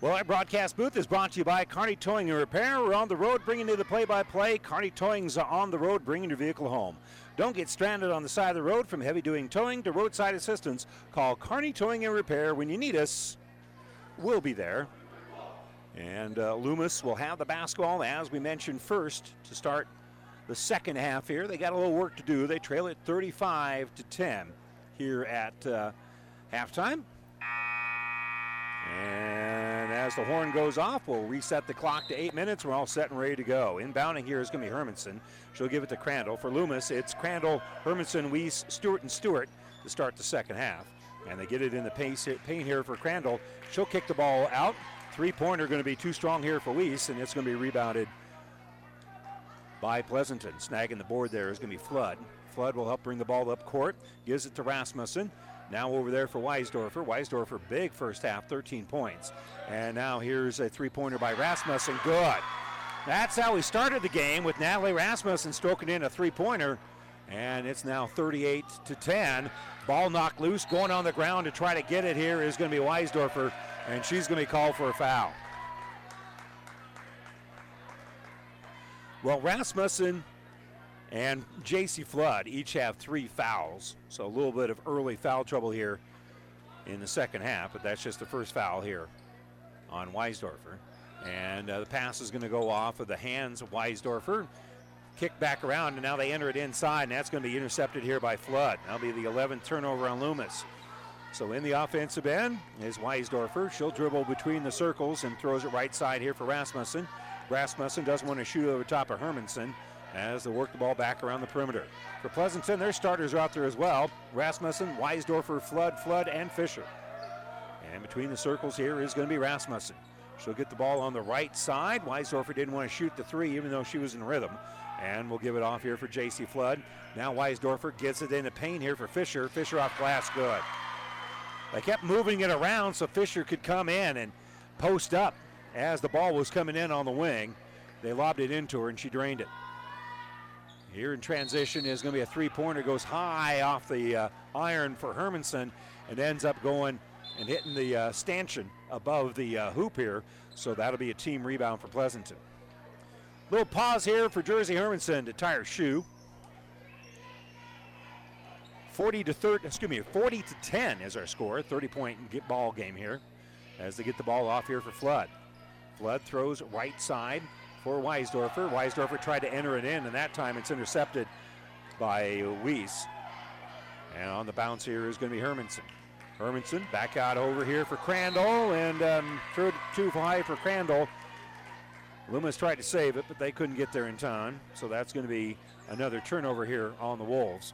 Well, our broadcast booth is brought to you by Carney Towing and Repair. We're on the road bringing you the play-by-play. Carney Towing's on the road bringing your vehicle home. Don't get stranded on the side of the road from heavy-duty towing to roadside assistance. Call Carney Towing and Repair when you need us. We'll be there. And uh, Loomis will have the basketball, as we mentioned first, to start the second half here. They got a little work to do. They trail it 35 to 10 here at uh, halftime. And as the horn goes off, we'll reset the clock to eight minutes. We're all set and ready to go. Inbounding here is going to be Hermanson. She'll give it to Crandall. For Loomis, it's Crandall, Hermanson, Weiss, Stewart, and Stewart to start the second half. And they get it in the paint here for Crandall. She'll kick the ball out. Three pointer going to be too strong here for Weiss, and it's going to be rebounded by Pleasanton. Snagging the board there is going to be Flood. Flood will help bring the ball up court, gives it to Rasmussen. Now over there for Weisdorfer. Weisdorfer, big first half, 13 points. And now here's a three pointer by Rasmussen. Good. That's how we started the game with Natalie Rasmussen stroking in a three pointer. And it's now 38 to 10. Ball knocked loose, going on the ground to try to get it here is going to be Weisdorfer, and she's going to be called for a foul. Well, Rasmussen and J.C. Flood each have three fouls, so a little bit of early foul trouble here in the second half, but that's just the first foul here on Weisdorfer. And uh, the pass is going to go off of the hands of Weisdorfer. Kick back around, and now they enter it inside, and that's going to be intercepted here by Flood. That'll be the 11th turnover on Loomis. So in the offensive end is Weisdorfer. She'll dribble between the circles and throws it right side here for Rasmussen. Rasmussen doesn't want to shoot over top of Hermanson as they work the ball back around the perimeter. For Pleasanton, their starters are out there as well. Rasmussen, Weisdorfer, Flood, Flood, and Fisher. And between the circles here is going to be Rasmussen. She'll get the ball on the right side. Weisdorfer didn't want to shoot the three, even though she was in rhythm. And we'll give it off here for J.C. Flood. Now Weisdorfer gets it in into pain here for Fisher. Fisher off glass, good. They kept moving it around so Fisher could come in and post up as the ball was coming in on the wing. They lobbed it into her and she drained it. Here in transition is going to be a three pointer, goes high off the uh, iron for Hermanson and ends up going and hitting the uh, stanchion above the uh, hoop here. So that'll be a team rebound for Pleasanton. Little pause here for Jersey Hermanson to tie her shoe. 40 to 30, excuse me, 40 to 10 is our score. 30 point ball game here as they get the ball off here for Flood. Flood throws right side for Weisdorfer. Weisdorfer tried to enter it in, and that time it's intercepted by Weiss. And on the bounce here is going to be Hermanson. Hermanson back out over here for Crandall and um, threw it too high for Crandall. Loomis tried to save it, but they couldn't get there in time. So that's going to be another turnover here on the Wolves.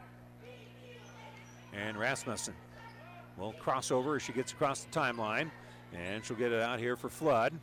And Rasmussen will cross over as she gets across the timeline. And she'll get it out here for Flood.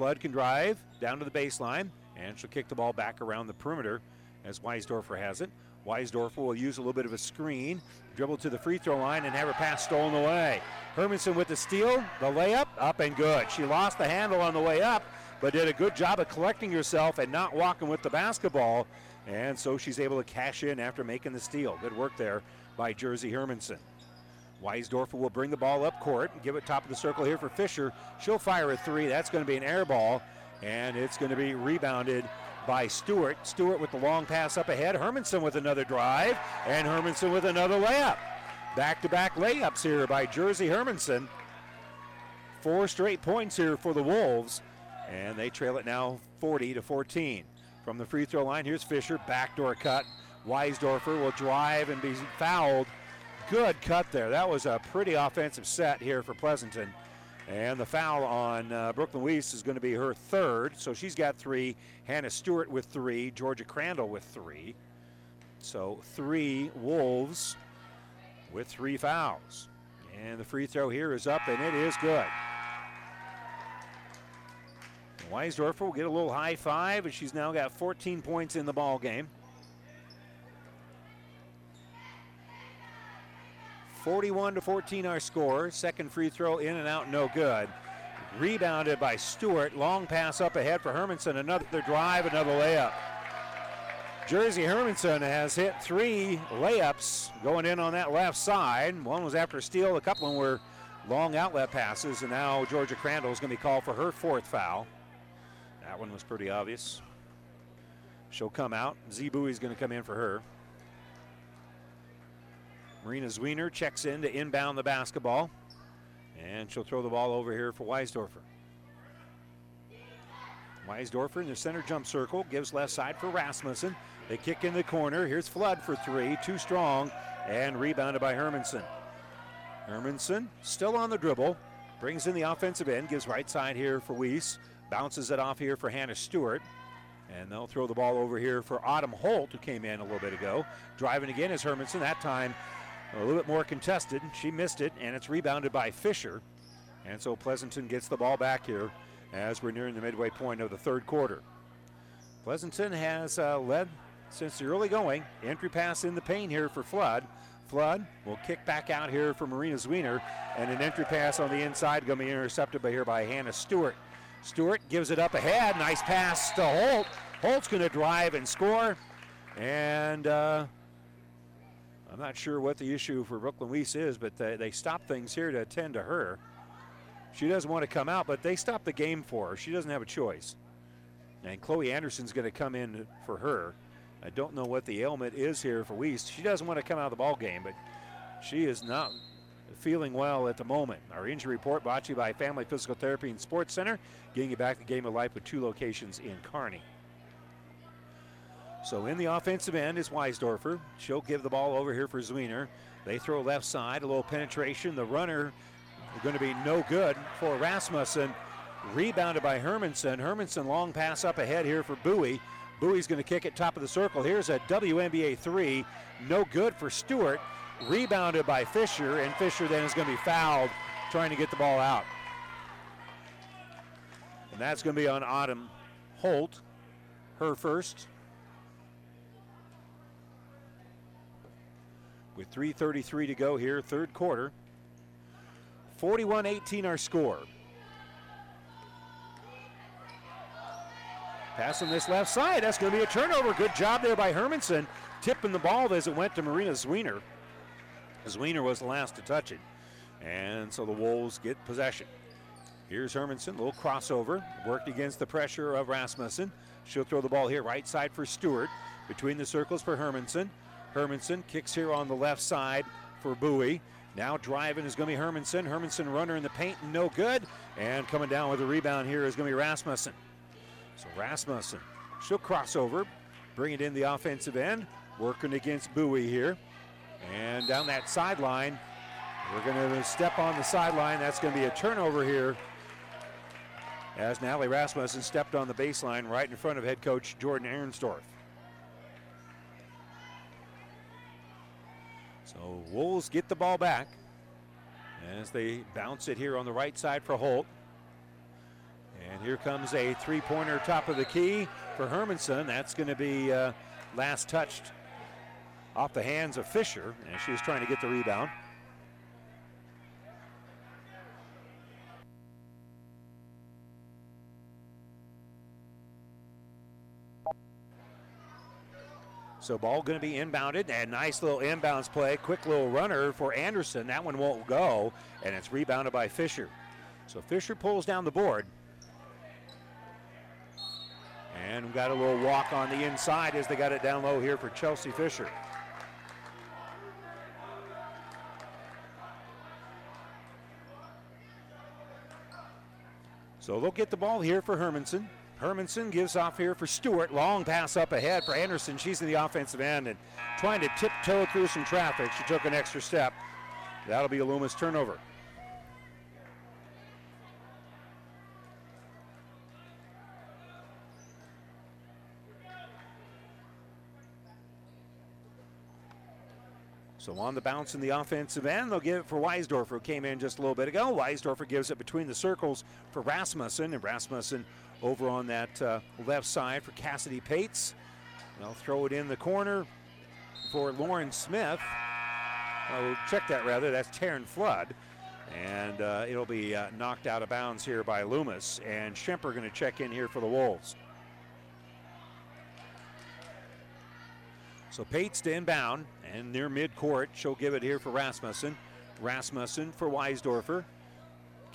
Flood can drive down to the baseline, and she'll kick the ball back around the perimeter as Weisdorfer has it. Weisdorfer will use a little bit of a screen, dribble to the free throw line, and have her pass stolen away. Hermanson with the steal, the layup, up and good. She lost the handle on the way up, but did a good job of collecting herself and not walking with the basketball. And so she's able to cash in after making the steal. Good work there by Jersey Hermanson. Weisdorfer will bring the ball up court and give it top of the circle here for Fisher. She'll fire a three. That's going to be an air ball, and it's going to be rebounded by Stewart. Stewart with the long pass up ahead. Hermanson with another drive, and Hermanson with another layup. Back to back layups here by Jersey Hermanson. Four straight points here for the Wolves, and they trail it now 40 to 14. From the free throw line, here's Fisher. Backdoor cut. Weisdorfer will drive and be fouled. Good cut there. That was a pretty offensive set here for Pleasanton. And the foul on uh, Brooklyn Weiss is going to be her third. So she's got three. Hannah Stewart with three. Georgia Crandall with three. So three Wolves with three fouls. And the free throw here is up, and it is good. Weisdorfer will get a little high five, and she's now got 14 points in the ball game. 41 to 14 our score. Second free throw in and out, no good. Rebounded by Stewart. Long pass up ahead for Hermanson. Another drive, another layup. Jersey Hermanson has hit three layups going in on that left side. One was after a steal, a couple of them were long outlet passes, and now Georgia Crandall is going to be called for her fourth foul. That one was pretty obvious. She'll come out. Z is going to come in for her. Marina Zwiener checks in to inbound the basketball. And she'll throw the ball over here for Weisdorfer. Weisdorfer in the center jump circle gives left side for Rasmussen. They kick in the corner. Here's Flood for three, too strong, and rebounded by Hermanson. Hermanson still on the dribble, brings in the offensive end, gives right side here for Weiss, bounces it off here for Hannah Stewart. And they'll throw the ball over here for Autumn Holt, who came in a little bit ago. Driving again is Hermanson. That time a little bit more contested. She missed it, and it's rebounded by Fisher. And so Pleasanton gets the ball back here as we're nearing the midway point of the third quarter. Pleasanton has uh, led since the early going. Entry pass in the paint here for Flood. Flood will kick back out here for Marina Zwiener, and an entry pass on the inside going to be intercepted by here by Hannah Stewart. Stewart gives it up ahead. Nice pass to Holt. Holt's going to drive and score. And uh, I'm not sure what the issue for Brooklyn Weiss is, but they, they stop things here to attend to her. She doesn't want to come out, but they stop the game for her. She doesn't have a choice. And Chloe Anderson's going to come in for her. I don't know what the ailment is here for Weiss. She doesn't want to come out of the ball game, but she is not feeling well at the moment. Our injury report brought to you by Family Physical Therapy and Sports Center, getting you back the game of life with two locations in Kearney. So in the offensive end is Weisdorfer. She'll give the ball over here for Zwiener. They throw left side, a little penetration. The runner going to be no good for Rasmussen. Rebounded by Hermanson. Hermanson long pass up ahead here for Bowie. Bowie's going to kick it top of the circle. Here's a WNBA three. No good for Stewart. Rebounded by Fisher, and Fisher then is going to be fouled trying to get the ball out. And that's going to be on Autumn Holt. Her first. With 3.33 to go here, third quarter. 41 18 our score. Pass on this left side. That's going to be a turnover. Good job there by Hermanson, tipping the ball as it went to Marina Zwiener. Zwiener was the last to touch it. And so the Wolves get possession. Here's Hermanson, a little crossover, worked against the pressure of Rasmussen. She'll throw the ball here, right side for Stewart, between the circles for Hermanson. Hermanson kicks here on the left side for Bowie. Now driving is going to be Hermanson. Hermanson runner in the paint, and no good. And coming down with a rebound here is going to be Rasmussen. So Rasmussen, she'll cross over, bring it in the offensive end, working against Bowie here. And down that sideline, we're going to step on the sideline. That's going to be a turnover here as Natalie Rasmussen stepped on the baseline right in front of head coach Jordan Arensdorf. So Wolves get the ball back as they bounce it here on the right side for Holt. And here comes a three pointer top of the key for Hermanson. That's going to be uh, last touched off the hands of Fisher, and she was trying to get the rebound. So ball going to be inbounded and nice little inbounds play. Quick little runner for Anderson. That one won't go and it's rebounded by Fisher. So Fisher pulls down the board. And we got a little walk on the inside as they got it down low here for Chelsea Fisher. So they'll get the ball here for Hermanson. Hermanson gives off here for Stewart. Long pass up ahead for Anderson. She's in the offensive end and trying to tiptoe through some traffic. She took an extra step. That'll be a Loomis turnover. So on the bounce in the offensive end, they'll give it for Weisdorfer, who came in just a little bit ago. Weisdorfer gives it between the circles for Rasmussen, and Rasmussen over on that uh, left side for Cassidy Pates. They'll throw it in the corner for Lauren Smith. Oh, check that rather. That's Taryn Flood. And uh, it'll be uh, knocked out of bounds here by Loomis. And Schemper going to check in here for the Wolves. So Pates to inbound and near midcourt. She'll give it here for Rasmussen. Rasmussen for Weisdorfer.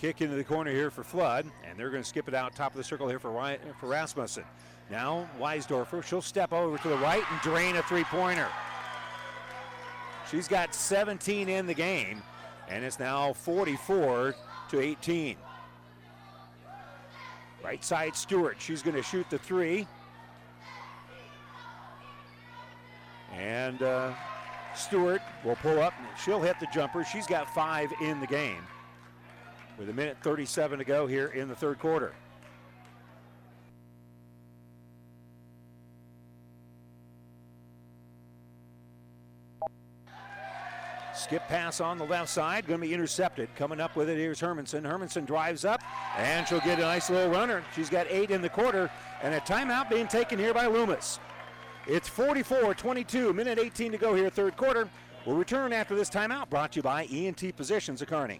Kick into the corner here for Flood, and they're going to skip it out top of the circle here for, for Rasmussen. Now Weisdorfer, she'll step over to the right and drain a three-pointer. She's got 17 in the game, and it's now 44 to 18. Right side Stewart, she's going to shoot the three. And uh, Stewart will pull up. She'll hit the jumper. She's got five in the game with a minute 37 to go here in the third quarter. Skip pass on the left side, going to be intercepted. Coming up with it, here's Hermanson. Hermanson drives up, and she'll get a nice little runner. She's got eight in the quarter, and a timeout being taken here by Loomis. It's 44 22, minute 18 to go here, third quarter. We'll return after this timeout, brought to you by ENT Physicians of Kearney.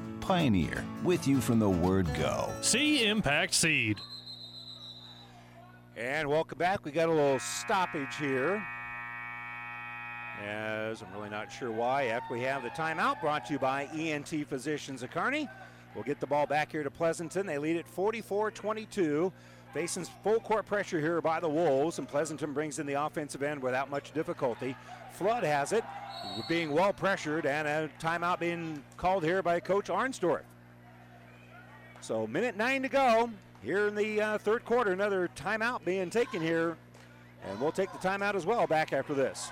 Pioneer, with you from the word go. See Impact Seed. And welcome back. We got a little stoppage here. As I'm really not sure why. After we have the timeout brought to you by ENT Physicians of Kearney. We'll get the ball back here to Pleasanton. They lead at 44 22. Facing full court pressure here by the Wolves, and Pleasanton brings in the offensive end without much difficulty. Flood has it, being well pressured, and a timeout being called here by Coach Arnsdorf. So, minute nine to go here in the uh, third quarter. Another timeout being taken here, and we'll take the timeout as well back after this.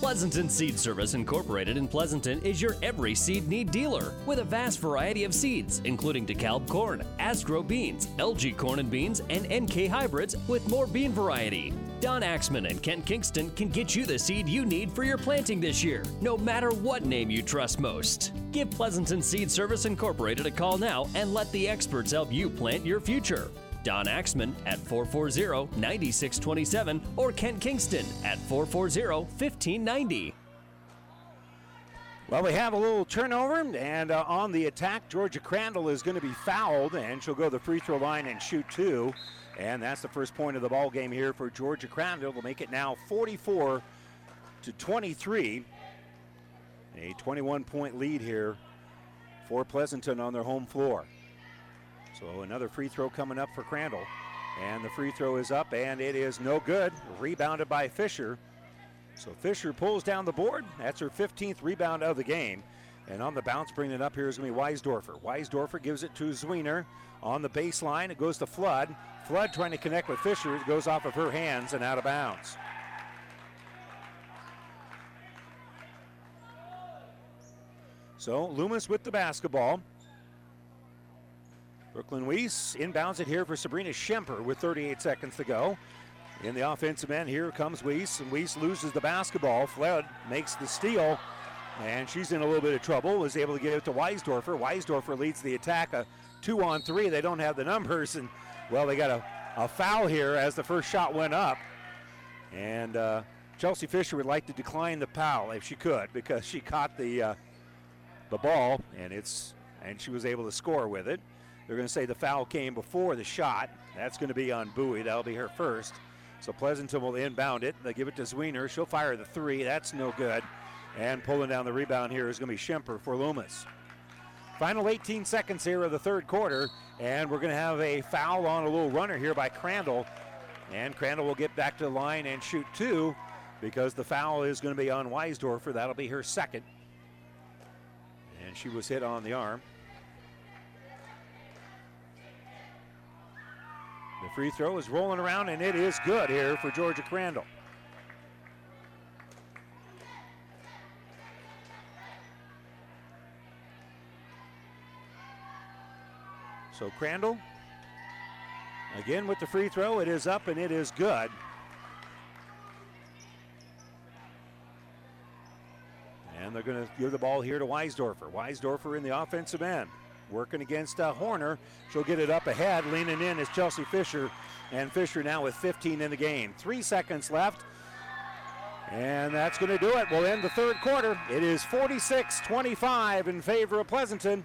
Pleasanton Seed Service Incorporated in Pleasanton is your every seed need dealer with a vast variety of seeds, including DeKalb corn, Asgrow beans, LG corn and beans, and NK hybrids with more bean variety. Don Axman and Kent Kingston can get you the seed you need for your planting this year, no matter what name you trust most. Give Pleasanton Seed Service Incorporated a call now and let the experts help you plant your future. Don Axman at 440 9627 or Kent Kingston at 440 1590. Well, we have a little turnover, and uh, on the attack, Georgia Crandall is going to be fouled, and she'll go to the free throw line and shoot two. And that's the first point of the ball game here for Georgia Crandall. Will make it now 44 to 23. A 21 point lead here for Pleasanton on their home floor. So another free throw coming up for Crandall. And the free throw is up, and it is no good. Rebounded by Fisher. So Fisher pulls down the board. That's her 15th rebound of the game. And on the bounce, bringing it up here is going to be Weisdorfer. Weisdorfer gives it to Zwiener on the baseline. It goes to Flood. Flood trying to connect with Fisher. It goes off of her hands and out of bounds. So Loomis with the basketball. Brooklyn Weiss inbounds it here for Sabrina Schemper with 38 seconds to go. In the offensive end, here comes Weiss, and Weiss loses the basketball. Flood makes the steal, and she's in a little bit of trouble. Was able to get it to Weisdorfer. Weisdorfer leads the attack, a two on three. They don't have the numbers, and well, they got a, a foul here as the first shot went up. And uh, Chelsea Fisher would like to decline the foul if she could because she caught the uh, the ball, and it's and she was able to score with it. They're going to say the foul came before the shot. That's going to be on Bowie. That'll be her first. So Pleasanton will inbound it. They give it to Zwiener. She'll fire the three. That's no good. And pulling down the rebound here is going to be Schemper for Loomis. Final 18 seconds here of the third quarter, and we're going to have a foul on a little runner here by Crandall. And Crandall will get back to the line and shoot two because the foul is going to be on Weisdorfer. That'll be her second. And she was hit on the arm. Free throw is rolling around, and it is good here for Georgia Crandall. So Crandall, again with the free throw, it is up and it is good. And they're going to give the ball here to Weisdorfer. Weisdorfer in the offensive end working against uh, Horner. She'll get it up ahead. Leaning in is Chelsea Fisher, and Fisher now with 15 in the game. Three seconds left. And that's going to do it. We'll end the third quarter. It is 46 25 in favor of Pleasanton.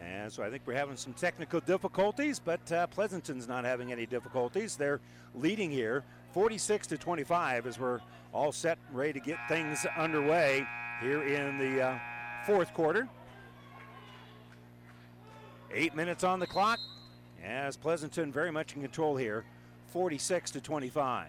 And so I think we're having some technical difficulties, but uh, Pleasanton's not having any difficulties. They're leading here 46 to 25 as we're all set, and ready to get things underway here in the uh, fourth quarter. Eight minutes on the clock as Pleasanton very much in control here, 46 to 25.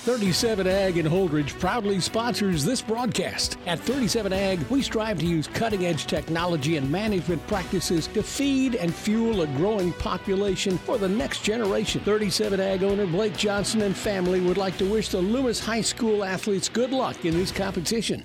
37 Ag in Holdrege proudly sponsors this broadcast. At 37 Ag, we strive to use cutting edge technology and management practices to feed and fuel a growing population for the next generation. 37 Ag owner Blake Johnson and family would like to wish the Loomis High School athletes good luck in this competition.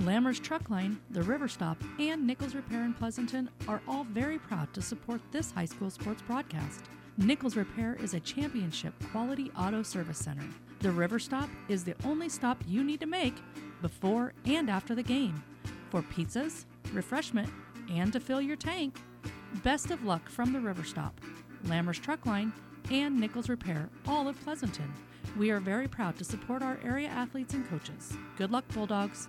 Lammer's Truck Line, the River Stop, and Nichols Repair in Pleasanton are all very proud to support this high school sports broadcast. Nichols Repair is a championship quality auto service center. The River Stop is the only stop you need to make before and after the game for pizzas, refreshment, and to fill your tank. Best of luck from the River Stop, Lammer's Truck Line, and Nichols Repair, all of Pleasanton. We are very proud to support our area athletes and coaches. Good luck, Bulldogs.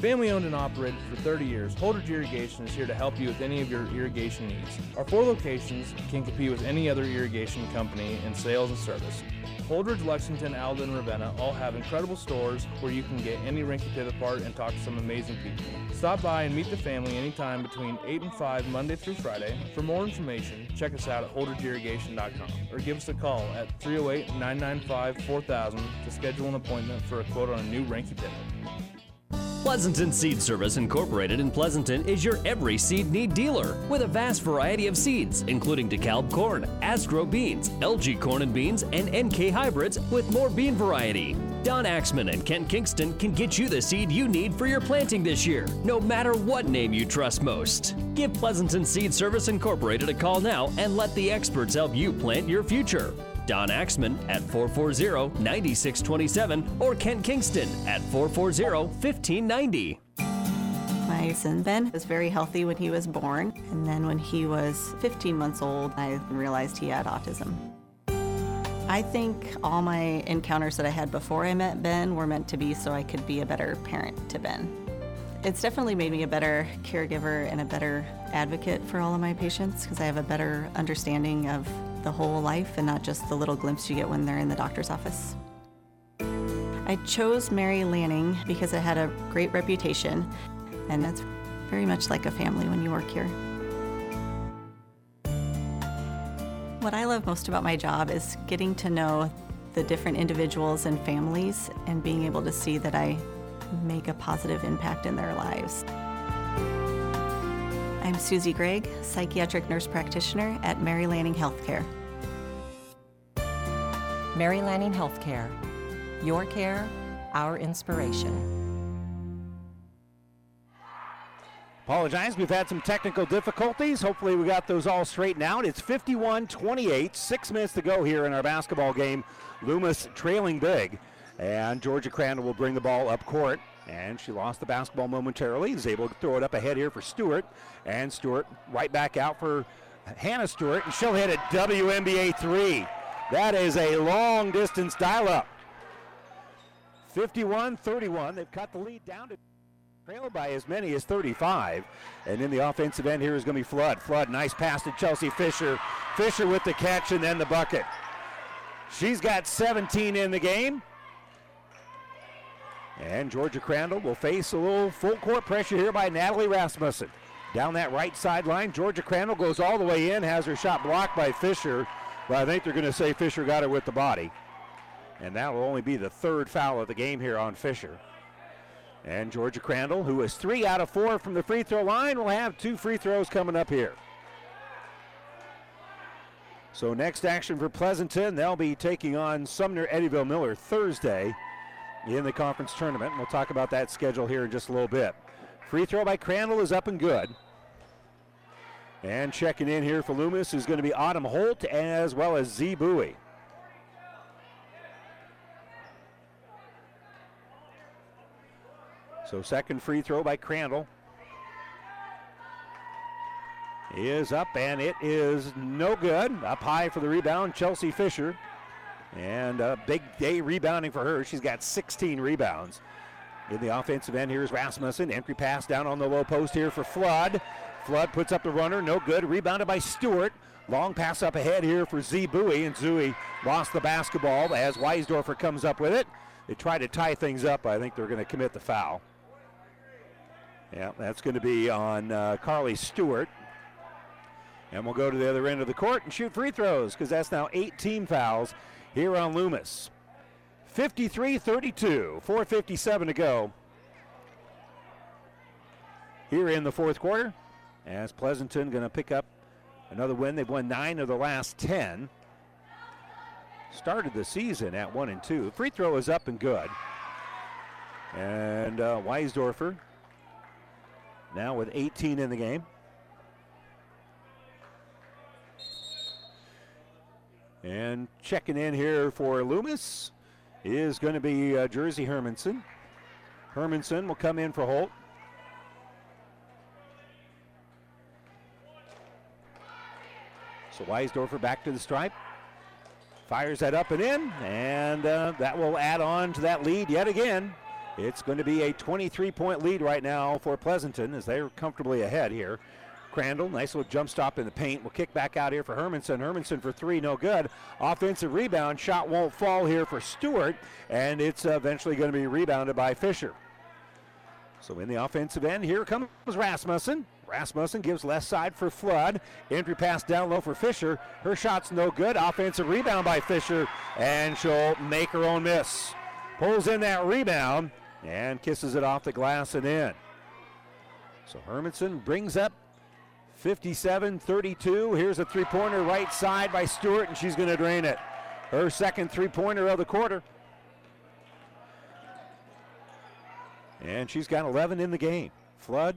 Family owned and operated for 30 years, Holdrege Irrigation is here to help you with any of your irrigation needs. Our four locations can compete with any other irrigation company in sales and service. Holdrege, Lexington, Alden, and Ravenna all have incredible stores where you can get any Reinke Pivot part and talk to some amazing people. Stop by and meet the family anytime between 8 and 5 Monday through Friday. For more information, check us out at holdridgeirrigation.com or give us a call at 308 995 4000 to schedule an appointment for a quote on a new Reinke Pivot. Pleasanton Seed Service Incorporated in Pleasanton is your every seed need dealer with a vast variety of seeds, including DeKalb corn, Asgrow beans, LG corn and beans, and NK hybrids with more bean variety. Don Axman and Kent Kingston can get you the seed you need for your planting this year, no matter what name you trust most. Give Pleasanton Seed Service Incorporated a call now and let the experts help you plant your future. Don Axman at 440 9627 or Kent Kingston at 440 1590. My son Ben was very healthy when he was born, and then when he was 15 months old, I realized he had autism. I think all my encounters that I had before I met Ben were meant to be so I could be a better parent to Ben. It's definitely made me a better caregiver and a better advocate for all of my patients because I have a better understanding of the whole life and not just the little glimpse you get when they're in the doctor's office. I chose Mary Lanning because it had a great reputation, and it's very much like a family when you work here. What I love most about my job is getting to know the different individuals and families and being able to see that I make a positive impact in their lives. I'm Susie Gregg, psychiatric nurse practitioner at Mary Lanning Healthcare. Mary Lanning Healthcare. Your care, our inspiration. Apologize, we've had some technical difficulties. Hopefully, we got those all straightened out. It's 51 28, six minutes to go here in our basketball game. Loomis trailing big, and Georgia Crandall will bring the ball up court. And she lost the basketball momentarily. Is able to throw it up ahead here for Stewart. And Stewart right back out for Hannah Stewart. And she'll hit a WNBA three. That is a long distance dial up. 51 31. They've cut the lead down to trailed by as many as 35. And in the offensive end here is going to be Flood. Flood, nice pass to Chelsea Fisher. Fisher with the catch and then the bucket. She's got 17 in the game. And Georgia Crandall will face a little full court pressure here by Natalie Rasmussen. Down that right sideline, Georgia Crandall goes all the way in, has her shot blocked by Fisher. But I think they're going to say Fisher got her with the body. And that will only be the third foul of the game here on Fisher. And Georgia Crandall, who is three out of four from the free throw line, will have two free throws coming up here. So next action for Pleasanton, they'll be taking on Sumner Eddyville Miller Thursday in the conference tournament. We'll talk about that schedule here in just a little bit. Free throw by Crandall is up and good. And checking in here for Loomis is going to be Autumn Holt as well as Z Bowie. So second free throw by Crandall is up and it is no good. Up high for the rebound, Chelsea Fisher. And a big day rebounding for her. She's got 16 rebounds. In the offensive end, here's Rasmussen. Entry pass down on the low post here for Flood. Flood puts up the runner, no good. Rebounded by Stewart. Long pass up ahead here for Z Bowie, and Zooey lost the basketball as Weisdorfer comes up with it. They try to tie things up. I think they're going to commit the foul. Yeah, that's going to be on uh, Carly Stewart. And we'll go to the other end of the court and shoot free throws because that's now eight team fouls here on Loomis. 53 32, 4.57 to go here in the fourth quarter. As Pleasanton going to pick up another win. They've won nine of the last 10. Started the season at one and two. Free throw is up and good. And uh, Weisdorfer now with 18 in the game. And checking in here for Loomis is going to be uh, Jersey Hermanson. Hermanson will come in for Holt. So Weisdorfer back to the stripe. Fires that up and in, and uh, that will add on to that lead yet again. It's going to be a 23 point lead right now for Pleasanton as they're comfortably ahead here. Crandall, nice little jump stop in the paint. We'll kick back out here for Hermanson. Hermanson for three, no good. Offensive rebound, shot won't fall here for Stewart, and it's eventually going to be rebounded by Fisher. So in the offensive end, here comes Rasmussen. Rasmussen gives left side for Flood. Entry pass down low for Fisher. Her shot's no good. Offensive rebound by Fisher, and she'll make her own miss. Pulls in that rebound and kisses it off the glass and in. So Hermanson brings up 57 32. Here's a three pointer right side by Stewart, and she's going to drain it. Her second three pointer of the quarter. And she's got 11 in the game. Flood,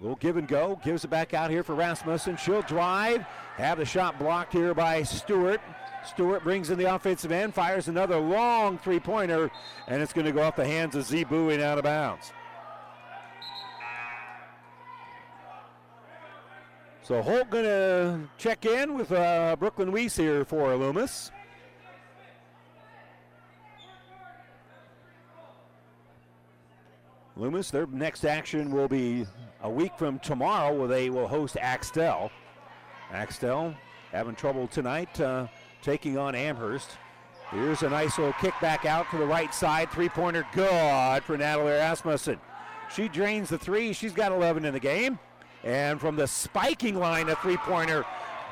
little give and go, gives it back out here for Rasmussen. She'll drive, have the shot blocked here by Stewart. Stewart brings in the offensive end, fires another long three pointer, and it's going to go off the hands of Zebu and out of bounds. So Holt going to check in with uh, Brooklyn Weiss here for Loomis. Loomis, their next action will be a week from tomorrow where they will host Axtell. Axtell having trouble tonight uh, taking on Amherst. Here's a nice little kick back out to the right side. Three pointer good for Natalie Rasmussen. She drains the three. She's got 11 in the game. And from the spiking line, a three pointer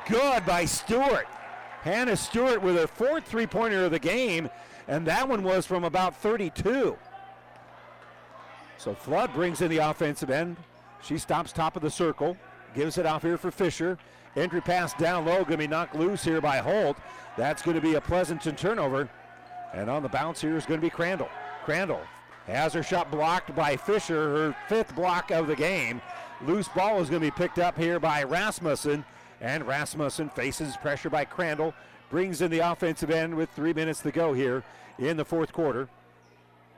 good by Stewart. Hannah Stewart with her fourth three pointer of the game. And that one was from about 32. So Flood brings in the offensive end. She stops top of the circle, gives it off here for Fisher. Entry pass down low, going to be knocked loose here by Holt. That's going to be a Pleasanton turnover. And on the bounce here is going to be Crandall. Crandall has her shot blocked by Fisher, her fifth block of the game. Loose ball is going to be picked up here by Rasmussen. And Rasmussen faces pressure by Crandall, brings in the offensive end with three minutes to go here in the fourth quarter.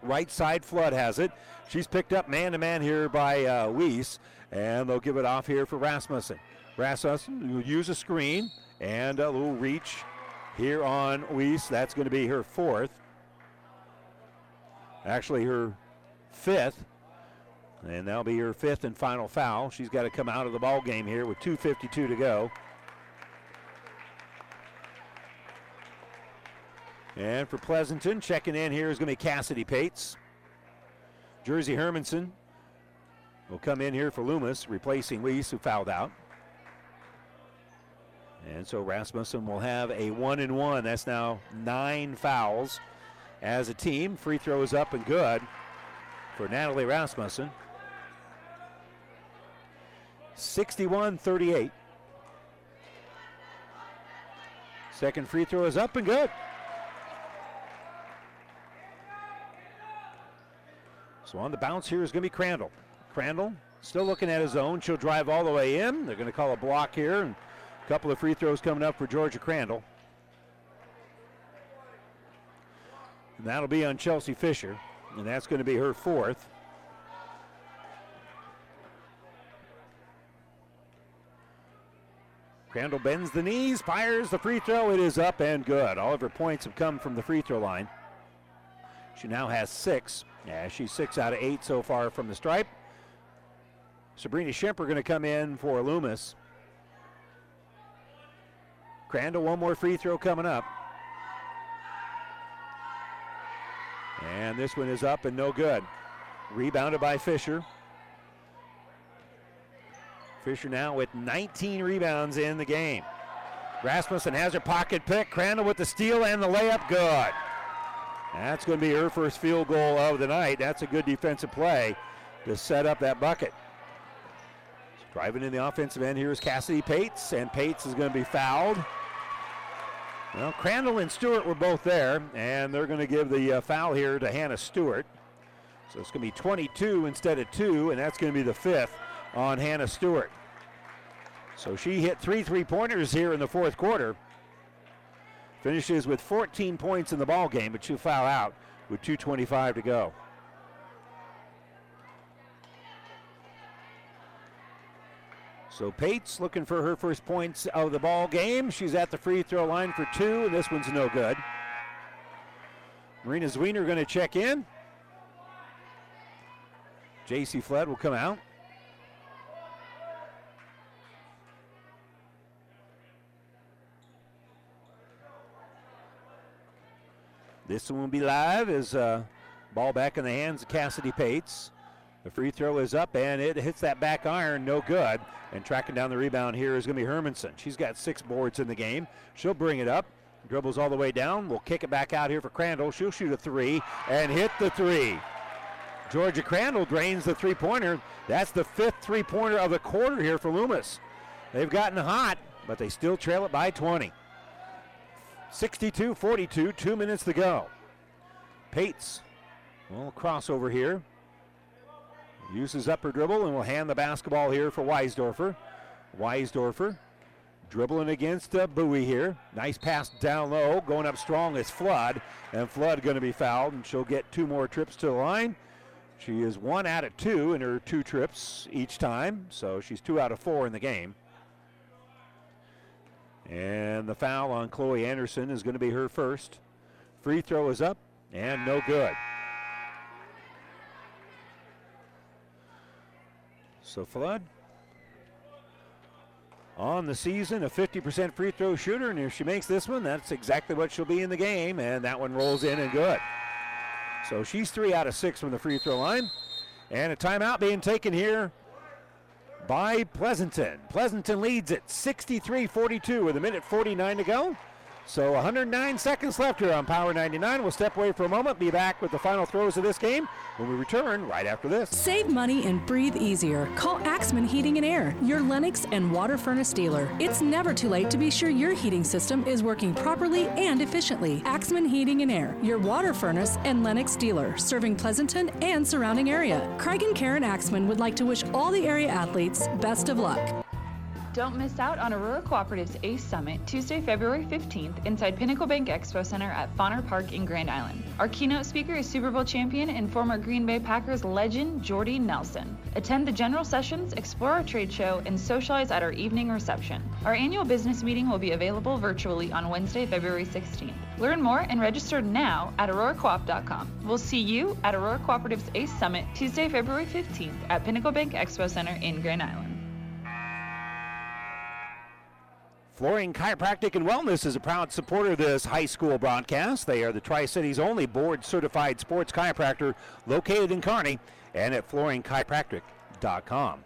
Right side, Flood has it. She's picked up man to man here by uh, Weiss, and they'll give it off here for Rasmussen. Rasmussen will use a screen and a little reach here on Weiss. That's going to be her fourth. Actually, her fifth. And that'll be her fifth and final foul. She's got to come out of the ball game here with 2.52 to go. And for Pleasanton, checking in here is going to be Cassidy Pates. Jersey Hermanson will come in here for Loomis, replacing Weiss, who fouled out. And so Rasmussen will have a one and one. That's now nine fouls as a team. Free throw is up and good for Natalie Rasmussen. 61 38. Second free throw is up and good. So on the bounce here is going to be Crandall. Crandall still looking at his own. She'll drive all the way in. They're going to call a block here. And a couple of free throws coming up for Georgia Crandall. And that'll be on Chelsea Fisher. And that's going to be her fourth. Crandall bends the knees, fires the free throw. It is up and good. All of her points have come from the free throw line. She now has six. Yeah, she's six out of eight so far from the stripe. Sabrina Schemper going to come in for Loomis. Crandall, one more free throw coming up. And this one is up and no good. Rebounded by Fisher. Fisher now with 19 rebounds in the game. Rasmussen has her pocket pick. Crandall with the steal and the layup. Good. That's going to be her first field goal of the night. That's a good defensive play to set up that bucket. Driving in the offensive end here is Cassidy Pates, and Pates is going to be fouled. Well, Crandall and Stewart were both there, and they're going to give the uh, foul here to Hannah Stewart. So it's going to be 22 instead of two, and that's going to be the fifth on Hannah Stewart. So she hit three three pointers here in the fourth quarter. Finishes with 14 points in the ball game, but she'll foul out with 2.25 to go. So Pates looking for her first points of the ball game. She's at the free throw line for two, and this one's no good. Marina Zwiener going to check in. J.C. Flood will come out. This one will be live as uh, ball back in the hands of Cassidy Pates. The free throw is up and it hits that back iron, no good. And tracking down the rebound here is going to be Hermanson. She's got six boards in the game. She'll bring it up, dribbles all the way down. We'll kick it back out here for Crandall. She'll shoot a three and hit the three. Georgia Crandall drains the three pointer. That's the fifth three pointer of the quarter here for Loomis. They've gotten hot, but they still trail it by 20. 62 42, two minutes to go. Pates, well, crossover here. uses up her dribble and will hand the basketball here for Weisdorfer. Weisdorfer dribbling against uh, Bowie here. Nice pass down low, going up strong is Flood, and Flood going to be fouled, and she'll get two more trips to the line. She is one out of two in her two trips each time, so she's two out of four in the game. And the foul on Chloe Anderson is going to be her first. Free throw is up and no good. So Flood on the season, a 50% free throw shooter, and if she makes this one, that's exactly what she'll be in the game, and that one rolls in and good. So she's three out of six from the free throw line. And a timeout being taken here by Pleasanton. Pleasanton leads at 63 42 with a minute 49 to go. So 109 seconds left here on Power 99. We'll step away for a moment, be back with the final throws of this game when we return right after this. Save money and breathe easier. Call Axman Heating and Air, your Lennox and water furnace dealer. It's never too late to be sure your heating system is working properly and efficiently. Axman Heating and Air, your water furnace and Lennox dealer, serving Pleasanton and surrounding area. Craig and Karen Axman would like to wish all the area athletes best of luck. Don't miss out on Aurora Cooperative's ACE Summit Tuesday, February 15th inside Pinnacle Bank Expo Center at Fonner Park in Grand Island. Our keynote speaker is Super Bowl champion and former Green Bay Packers legend Jordy Nelson. Attend the general sessions, explore our trade show, and socialize at our evening reception. Our annual business meeting will be available virtually on Wednesday, February 16th. Learn more and register now at auroracoop.com. We'll see you at Aurora Cooperative's ACE Summit Tuesday, February 15th at Pinnacle Bank Expo Center in Grand Island. Flooring Chiropractic and Wellness is a proud supporter of this high school broadcast. They are the Tri Cities only board certified sports chiropractor located in Kearney and at flooringchiropractic.com.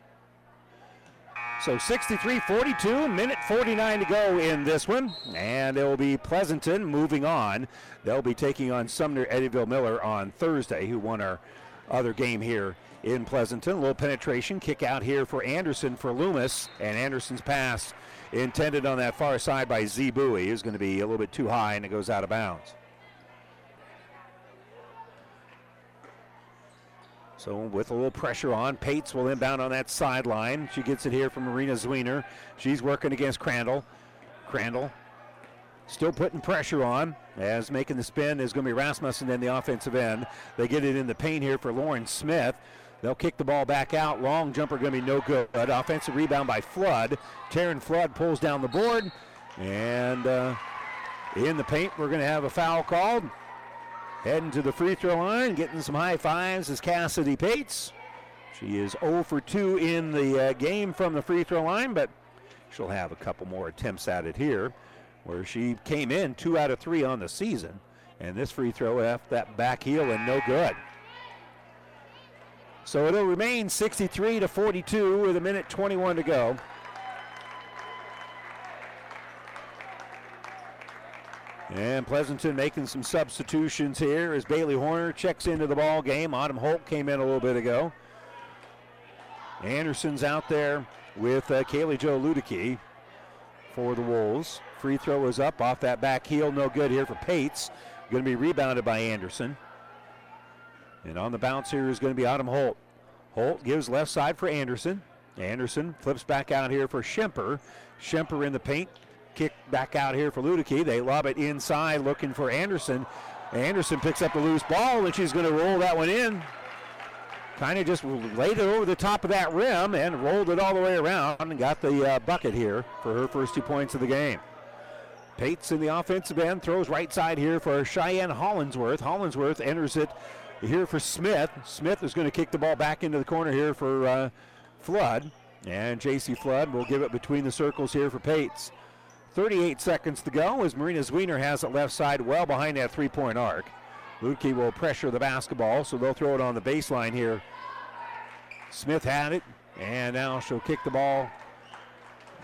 So 63 42, minute 49 to go in this one. And it will be Pleasanton moving on. They'll be taking on Sumner Eddyville Miller on Thursday, who won our other game here in Pleasanton. A little penetration kick out here for Anderson for Loomis. And Anderson's pass intended on that far side by Z Bowie is going to be a little bit too high and it goes out of bounds. So with a little pressure on, Pates will inbound on that sideline. She gets it here from Marina Zwiener. She's working against Crandall. Crandall still putting pressure on as making the spin is going to be Rasmussen in the offensive end. They get it in the paint here for Lauren Smith. They'll kick the ball back out. Long jumper going to be no good. Offensive rebound by Flood. Taryn Flood pulls down the board. And uh, in the paint, we're going to have a foul called. Heading to the free throw line, getting some high fives is Cassidy Pates. She is 0 for 2 in the uh, game from the free throw line, but she'll have a couple more attempts at it here, where she came in 2 out of 3 on the season. And this free throw left that back heel and no good. So it'll remain 63 to 42 with a minute 21 to go. And Pleasanton making some substitutions here as Bailey Horner checks into the ball game. Autumn Holt came in a little bit ago. Anderson's out there with uh, Kaylee Joe Ludicky for the Wolves. Free throw is up off that back heel. No good here for Pates. Going to be rebounded by Anderson. And on the bounce here is going to be Autumn Holt. Holt gives left side for Anderson. Anderson flips back out here for Schemper. Schemper in the paint. Kick back out here for Ludicky. They lob it inside looking for Anderson. Anderson picks up the loose ball and she's going to roll that one in. Kind of just laid it over the top of that rim and rolled it all the way around and got the uh, bucket here for her first two points of the game. Pates in the offensive end throws right side here for Cheyenne Hollinsworth. Hollinsworth enters it here for Smith. Smith is going to kick the ball back into the corner here for uh, Flood. And J.C. Flood will give it between the circles here for Pates. 38 seconds to go as Marina Zwiener has it left side well behind that three point arc. Lutke will pressure the basketball, so they'll throw it on the baseline here. Smith had it, and now she'll kick the ball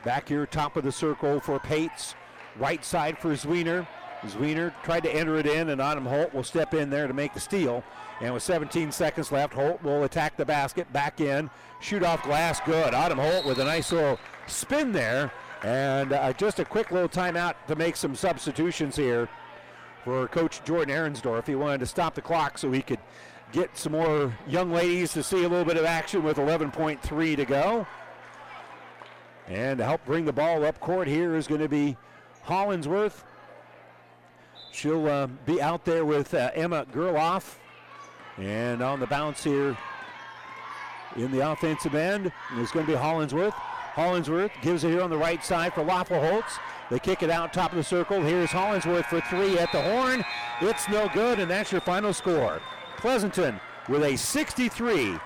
back here, top of the circle for Pates. Right side for Zwiener. Zwiener tried to enter it in, and Autumn Holt will step in there to make the steal. And with 17 seconds left, Holt will attack the basket, back in, shoot off glass, good. Autumn Holt with a nice little spin there. And uh, just a quick little timeout to make some substitutions here for Coach Jordan Ahrensdorf. He wanted to stop the clock so he could get some more young ladies to see a little bit of action with 11.3 to go. And to help bring the ball up court here is going to be Hollingsworth. She'll uh, be out there with uh, Emma Gerloff. And on the bounce here in the offensive end is going to be Hollingsworth. Hollingsworth gives it here on the right side for Laffelholtz. They kick it out top of the circle. Here's Hollingsworth for three at the horn. It's no good, and that's your final score. Pleasanton with a 63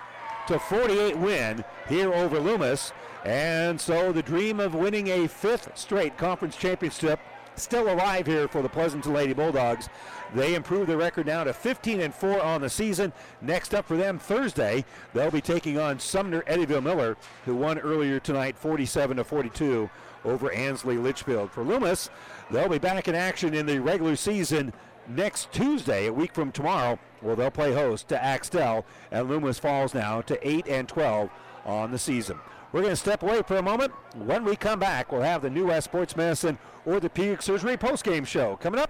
to 48 win here over Loomis. And so the dream of winning a fifth straight conference championship still alive here for the Pleasanton Lady Bulldogs. They improve their record now to 15 and 4 on the season. Next up for them Thursday, they'll be taking on Sumner Eddyville Miller, who won earlier tonight 47 to 42 over Ansley Litchfield. For Loomis, they'll be back in action in the regular season next Tuesday, a week from tomorrow. Well, they'll play host to Axtell, and Loomis falls now to 8 and 12 on the season. We're going to step away for a moment. When we come back, we'll have the New West Sports Medicine or the Orthopedic Surgery postgame show coming up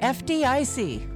FDIC.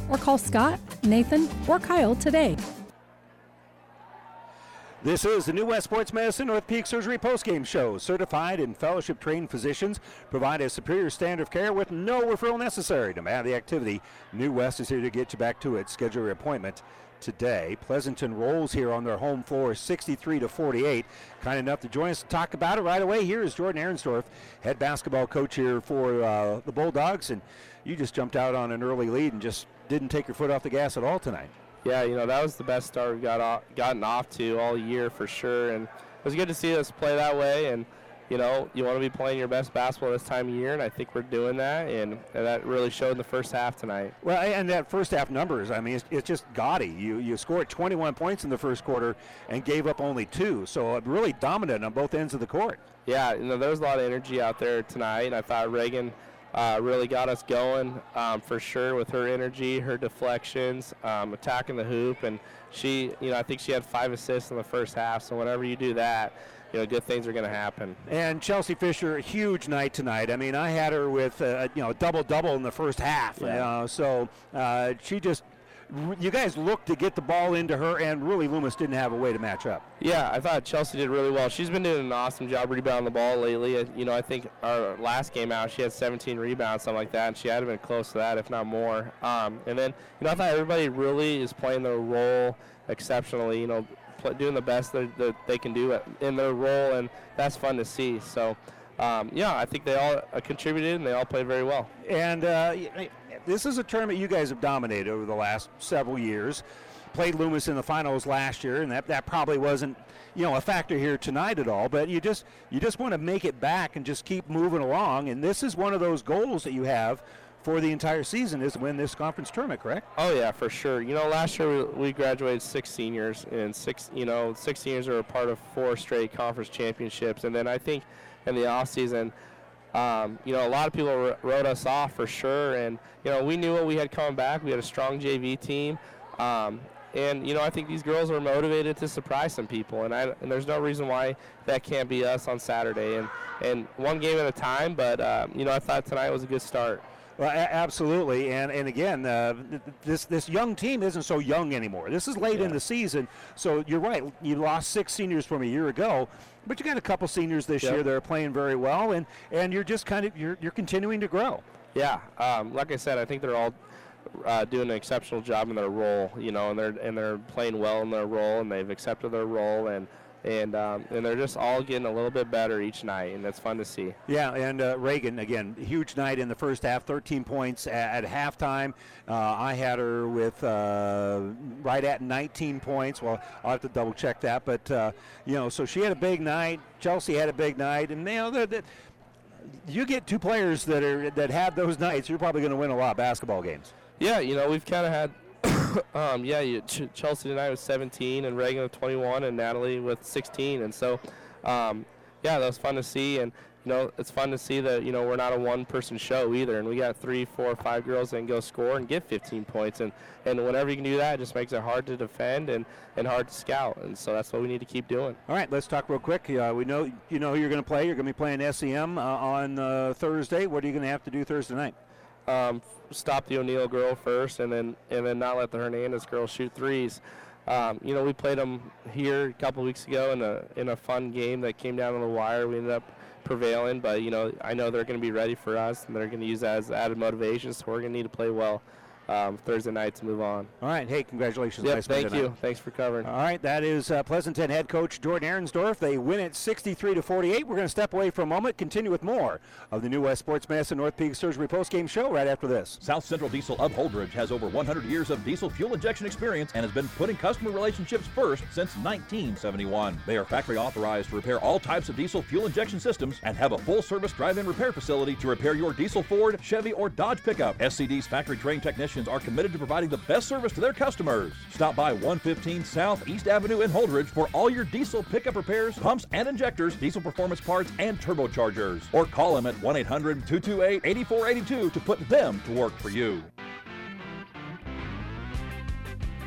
or call Scott, Nathan, or Kyle today. This is the New West Sports Medicine North Peak Surgery postgame show. Certified and fellowship trained physicians provide a superior standard of care with no referral necessary. To man the activity, New West is here to get you back to it. Schedule your appointment today. Pleasanton rolls here on their home floor 63 to 48. Kind enough to join us to talk about it right away. Here is Jordan Ahrensdorf, head basketball coach here for uh, the Bulldogs. And you just jumped out on an early lead and just didn't take your foot off the gas at all tonight. Yeah, you know, that was the best start we've got off, gotten off to all year for sure. And it was good to see us play that way. And, you know, you want to be playing your best basketball this time of year, and I think we're doing that. And, and that really showed in the first half tonight. Well, and that first half numbers, I mean, it's, it's just gaudy. You, you scored 21 points in the first quarter and gave up only two. So uh, really dominant on both ends of the court. Yeah, you know, there was a lot of energy out there tonight, and I thought Reagan – uh, really got us going um, for sure with her energy, her deflections, um, attacking the hoop, and she, you know, I think she had five assists in the first half. So whenever you do that, you know, good things are going to happen. And Chelsea Fisher, a huge night tonight. I mean, I had her with, uh, you know, a double double in the first half. Yeah. You know, so uh, she just you guys looked to get the ball into her, and really Loomis didn't have a way to match up. Yeah, I thought Chelsea did really well. She's been doing an awesome job rebounding the ball lately. Uh, you know, I think our last game out, she had 17 rebounds, something like that, and she had been close to that, if not more. Um, and then, you know, I thought everybody really is playing their role exceptionally. You know, doing the best that, that they can do in their role, and that's fun to see. So. Um, yeah, I think they all uh, contributed and they all played very well. And uh, this is a tournament you guys have dominated over the last several years. Played Loomis in the finals last year, and that, that probably wasn't you know a factor here tonight at all. But you just you just want to make it back and just keep moving along. And this is one of those goals that you have for the entire season is to win this conference tournament, correct? Oh yeah, for sure. You know, last year we, we graduated six seniors, and six you know six seniors are a part of four straight conference championships, and then I think in the off season um, you know, a lot of people wrote us off for sure, and you know, we knew what we had coming back. We had a strong JV team, um, and you know, I think these girls are motivated to surprise some people, and, I, and there's no reason why that can't be us on Saturday, and and one game at a time. But uh, you know, I thought tonight was a good start. Well, a- absolutely, and and again, uh, this this young team isn't so young anymore. This is late yeah. in the season, so you're right. You lost six seniors from a year ago, but you got a couple seniors this yep. year that are playing very well, and and you're just kind of you're you're continuing to grow. Yeah, um, like I said, I think they're all uh, doing an exceptional job in their role, you know, and they're and they're playing well in their role, and they've accepted their role, and and um, and they're just all getting a little bit better each night, and that's fun to see. Yeah, and uh, Reagan again, huge night in the first half, 13 points at, at halftime. Uh, I had her with uh, right at 19 points. Well, I'll have to double check that, but uh, you know, so she had a big night. Chelsea had a big night, and you know, the, you get two players that are that have those nights, you're probably going to win a lot of basketball games. Yeah, you know, we've kind of had *laughs* um, yeah, you, Ch- Chelsea tonight was 17, and Reagan with 21, and Natalie with 16, and so, um, yeah, that was fun to see, and you know, it's fun to see that you know we're not a one-person show either, and we got three, four, five girls that can go score and get 15 points, and and whenever you can do that, it just makes it hard to defend and and hard to scout, and so that's what we need to keep doing. All right, let's talk real quick. Uh, we know you know who you're going to play. You're going to be playing SEM uh, on uh, Thursday. What are you going to have to do Thursday night? Um, stop the O'Neill girl first, and then and then not let the Hernandez girl shoot threes. Um, you know, we played them here a couple weeks ago in a in a fun game that came down on the wire. We ended up prevailing, but you know, I know they're going to be ready for us, and they're going to use that as added motivation. So we're going to need to play well um, Thursday night to move on. All right. Hey, congratulations. Yep, Nice thank tonight. you. Thanks for covering. All right, that is uh, Pleasanton head coach Jordan Aaronsdorf. They win it 63 to 48. We're going to step away for a moment, continue with more of the New West Sports Medicine and Orthopedic Surgery postgame show right after this. South Central Diesel of Holdrege has over 100 years of diesel fuel injection experience and has been putting customer relationships first since 1971. They are factory authorized to repair all types of diesel fuel injection systems and have a full service drive in repair facility to repair your diesel Ford, Chevy, or Dodge pickup. SCD's factory trained technicians are committed to providing the best service to their customers. Stop by 115 South East Avenue in Holdrege for all your diesel pickup repairs, pumps and injectors, diesel performance parts, and turbochargers. Or call them at 1 800 228 8482 to put them to work for you.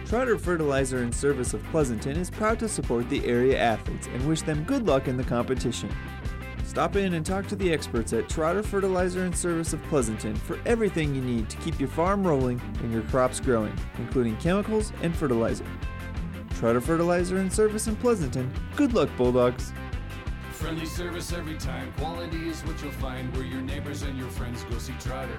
Trotter Fertilizer and Service of Pleasanton is proud to support the area athletes and wish them good luck in the competition. Stop in and talk to the experts at Trotter Fertilizer and Service of Pleasanton for everything you need to keep your farm rolling and your crops growing, including chemicals and fertilizer. Trotter Fertilizer and Service in Pleasanton. Good luck, Bulldogs. Friendly service every time. Quality is what you'll find where your neighbors and your friends go see Trotter.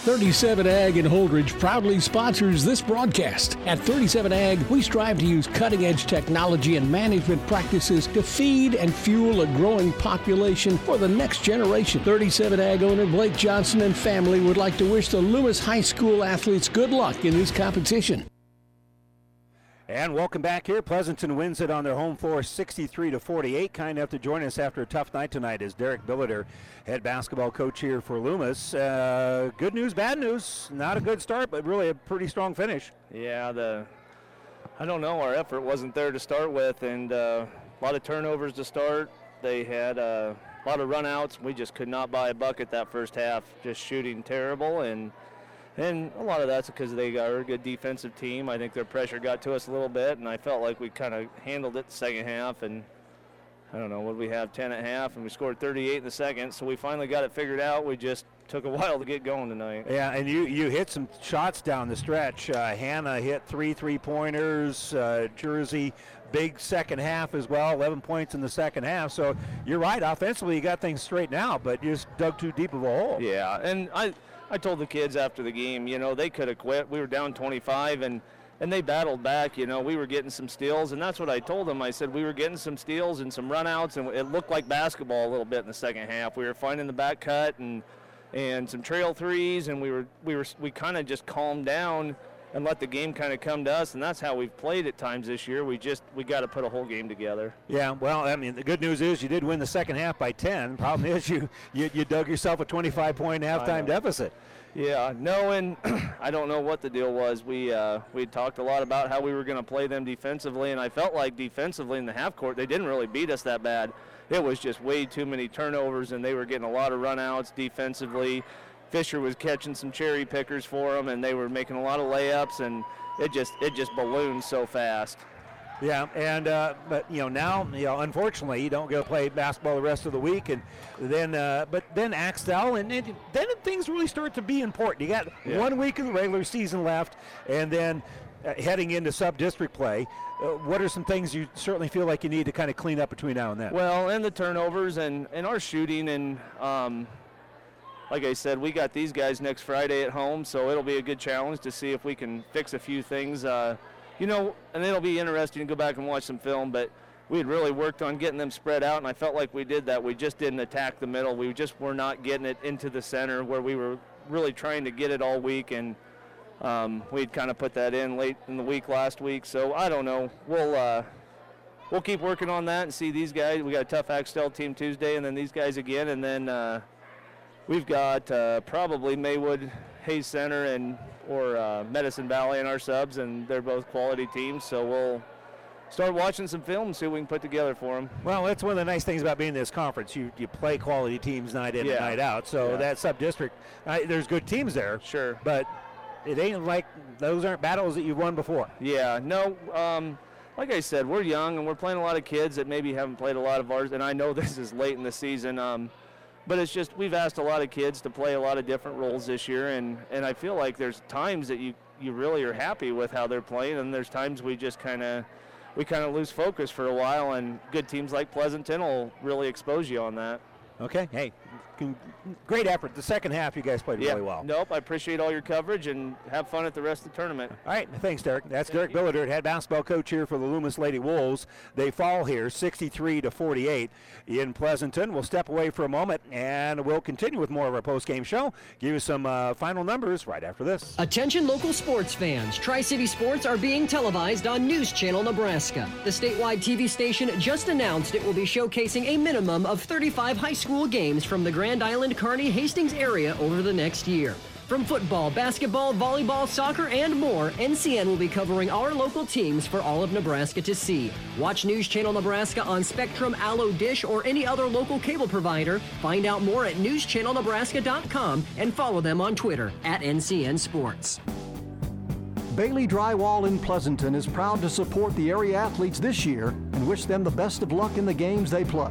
37 Ag in Holdrege proudly sponsors this broadcast. At 37 Ag, we strive to use cutting edge technology and management practices to feed and fuel a growing population for the next generation. 37 Ag owner Blake Johnson and family would like to wish the Loomis High School athletes good luck in this competition. And welcome back here. Pleasanton wins it on their home floor 63 to 48. Kind enough to join us after a tough night tonight is Derek Billiter, head basketball coach here for Loomis. Uh, good news, bad news. Not a good start, but really a pretty strong finish. Yeah, the I don't know. Our effort wasn't there to start with, and uh, a lot of turnovers to start. They had uh, a lot of runouts. We just could not buy a bucket that first half. Just shooting terrible, and and a lot of that's because they are a good defensive team. I think their pressure got to us a little bit, and I felt like we kind of handled it the second half. And I don't know, what did we have 10 at half, and we scored 38 in the second. So we finally got it figured out. We just took a *laughs* while to get going tonight. Yeah, and you, you hit some shots down the stretch. Uh, Hannah hit three three pointers. Uh, Jersey, big second half as well, 11 points in the second half. So you're right, offensively, you got things straight now, but you just dug too deep of a hole. Yeah, and I, I told the kids after the game, you know, they could have quit. We were down 25, and and they battled back. You know, we were getting some steals, and that's what I told them. I said we were getting some steals and some runouts, and it looked like basketball a little bit in the second half. We were finding the back cut and and some trail threes, and we were we were we kind of just calmed down and let the game kind of come to us, and that's how we've played at times this year. We just we got to put a whole game together. Yeah, well, I mean, the good news is you did win the second half by 10. Problem is you you, you dug yourself a 25 point halftime deficit. Yeah, no, and *clears throat* I don't know what the deal was. We uh, we talked a lot about how we were going to play them defensively, and I felt like defensively in the half court they didn't really beat us that bad. It was just way too many turnovers, and they were getting a lot of runouts defensively. Fisher was catching some cherry pickers for them, and they were making a lot of layups, and it just it just ballooned so fast. Yeah, and uh, but you know now you know unfortunately you don't go play basketball the rest of the week, and then uh, but then Axtell, and, and then things really start to be important. You got Yeah. one week of the regular season left, and then uh, heading into sub-district play. Uh, what are some things you certainly feel like you need to kind of clean up between now and then? Well, and the turnovers and, and our shooting and um, like I said, we got these guys next Friday at home, so it'll be a good challenge to see if we can fix a few things. Uh, you know, and it'll be interesting to go back and watch some film, but we had really worked on getting them spread out, and I felt like we did that. We just didn't attack the middle. We just were not getting it into the center where we were really trying to get it all week, and um, we'd kind of put that in late in the week last week. So I don't know. We'll uh, we'll keep working on that and see these guys. We got a tough Axtell team Tuesday, and then these guys again, and then uh, we've got uh, probably Maywood, Hayes Center, and or uh, Medicine Valley in our subs, and they're both quality teams. So we'll start watching some film see what we can put together for them. Well, that's one of the nice things about being in this conference. You you play quality teams night in and night out. So Yeah. that sub district, there's good teams there. Sure. But it ain't like those aren't battles that you've won before. Yeah, no. Um, like I said, we're young and we're playing a lot of kids that maybe haven't played a lot of ours. And I know *laughs* this is late in the season, um, but it's just we've asked a lot of kids to play a lot of different roles this year, and and I feel like there's times that you you really are happy with how they're playing, and there's times we just kind of we kind of lose focus for a while, and good teams like Pleasanton will really expose you on that. Okay. Hey, con- great effort. The second half, you guys played yeah. really well. Nope. I appreciate all your coverage and have fun at the rest of the tournament. All right, thanks, Derek. That's Derek Billiter, head basketball coach here for the Loomis Lady Wolves. They fall here 63 to 48 in Pleasanton. We'll step away for a moment and we'll continue with more of our post-game show. Give you some uh, final numbers right after this. Attention local sports fans. Tri City Sports are being televised on News Channel Nebraska. The statewide TV station just announced it will be showcasing a minimum of 35 high school games from the Grand Island Kearney Hastings area over the next year. From football, basketball, volleyball, soccer, and more, NCN will be covering our local teams for all of Nebraska to see. Watch News Channel Nebraska on Spectrum, Allo Dish, or any other local cable provider. Find out more at newschannelnebraska.com and follow them on Twitter at NCN Sports. Bailey Drywall in Pleasanton is proud to support the area athletes this year and wish them the best of luck in the games they play.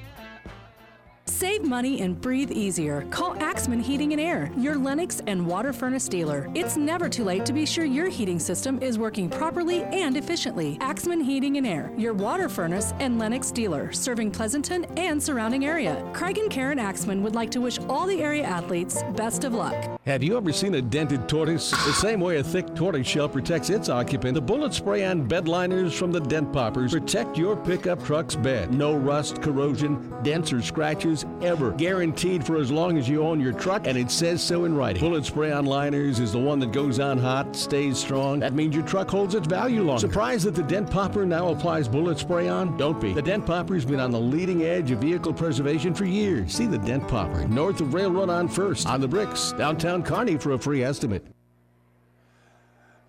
Save money and breathe easier. Call Axman Heating and Air, your Lennox and water furnace dealer. It's never too late to be sure your heating system is working properly and efficiently. Axman Heating and Air, your water furnace and Lennox dealer, serving Pleasanton and surrounding area. Craig and Karen Axman would like to wish all the area athletes best of luck. Have you ever seen a dented tortoise? The same way a thick tortoise shell protects its occupant, the bullet spray on bed liners from the dent poppers protect your pickup truck's bed. No rust, corrosion, dents, or scratches ever. Guaranteed for as long as you own your truck, and it says so in writing. Bullet spray on liners is the one that goes on hot, stays strong. That means your truck holds its value longer. Surprised that the dent popper now applies bullet spray on? Don't be. The dent popper's been on the leading edge of vehicle preservation for years. See the dent popper north of Railroad on First, on the bricks, downtown Kearney for a free estimate.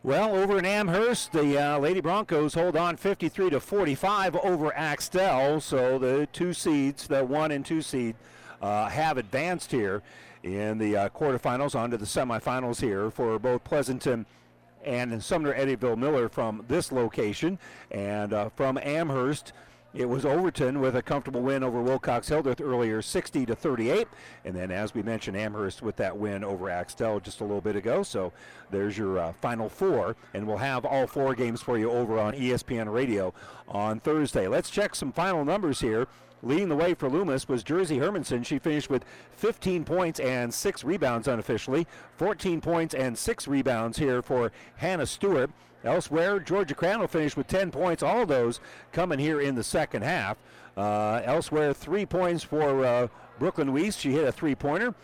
Well, over in Amherst, the uh, Lady Broncos hold on 53 to 45 over Axtell. So the two seeds, the one and two seed, uh, have advanced here in the uh, quarterfinals onto the semifinals here for both Pleasanton and Sumner Eddyville Miller from this location. And uh, from Amherst, it was Overton with a comfortable win over Wilcox Hildreth earlier, 60 to 38, and then as we mentioned, Amherst with that win over Axtell just a little bit ago. So there's your uh, final four, and we'll have all four games for you over on ESPN Radio on Thursday. Let's check some final numbers here. Leading the way for Loomis was Jersey Hermanson. She finished with 15 points and six rebounds unofficially, 14 points and six rebounds here for Hannah Stewart. Elsewhere, Georgia Crandall finished with 10 points, all those coming here in the second half. Uh, elsewhere, three points for uh, Brooklyn Weiss. She hit a three pointer.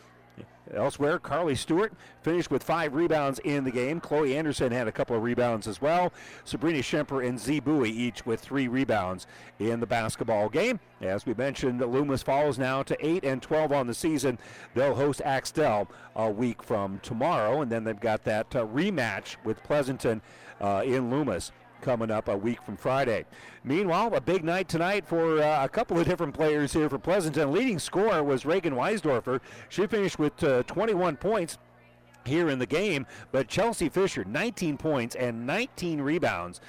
Elsewhere, Carly Stewart finished with five rebounds in the game. Chloe Anderson had a couple of rebounds as well. Sabrina Schemper and Z Bowie each with three rebounds in the basketball game. As we mentioned, Loomis falls now to 8 and 12 on the season. They'll host Axtell a week from tomorrow, and then they've got that uh, rematch with Pleasanton uh, in Loomis coming up a week from Friday. Meanwhile, a big night tonight for uh, a couple of different players here for Pleasanton. Leading scorer was Reagan Weisdorfer. She finished with uh, 21 points here in the game, but Chelsea Fisher, 19 points and 19 rebounds.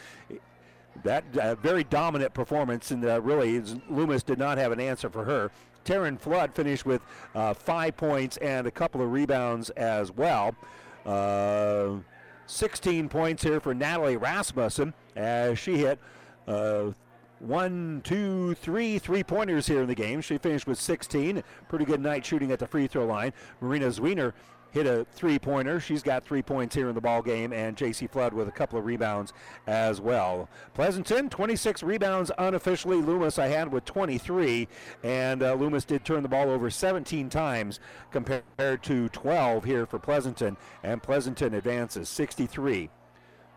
That uh, very dominant performance, and uh, really, Loomis did not have an answer for her. Taryn Flood finished with uh, five points and a couple of rebounds as well. Uh, 16 points here for Natalie Rasmussen as she hit uh, one, two, three three pointers here in the game. She finished with 16. Pretty good night shooting at the free throw line. Marina Zwiener hit a three pointer. She's got three points here in the ball game, and J.C. Flood with a couple of rebounds as well. Pleasanton, 26 rebounds unofficially. Loomis I had with 23, and uh, Loomis did turn the ball over 17 times compared to 12 here for Pleasanton, and Pleasanton advances 63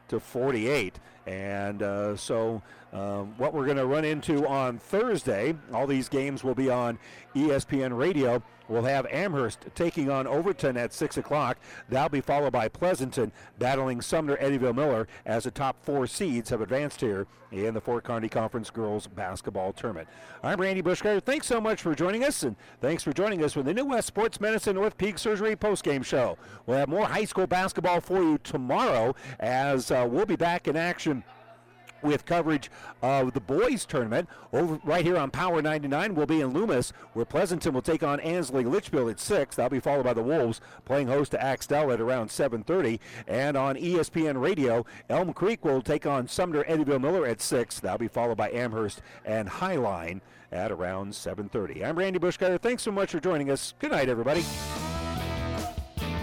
to 48. And uh, so, um, what we're going to run into on Thursday, all these games will be on ESPN Radio. We'll have Amherst taking on Overton at 6 o'clock. That'll be followed by Pleasanton battling Sumner Eddyville Miller as the top four seeds have advanced here in the Fort Kearney Conference Girls Basketball Tournament. I'm Randy Bushgard. Thanks so much for joining us, and thanks for joining us for the New West Sports Medicine and Orthopedic Surgery postgame show. We'll have more high school basketball for you tomorrow as uh, we'll be back in action with coverage of the boys tournament over right here on Power 99. We'll be in Loomis, where Pleasanton will take on Ansley Litchfield at six. That'll be followed by the Wolves playing host to Axtell at around 7:30. And on ESPN Radio, Elm Creek will take on Sumner Eddyville Miller at six. That'll be followed by Amherst and Highline at around 7:30. I'm Randy Bushcutter. Thanks so much for joining us. Good night, everybody.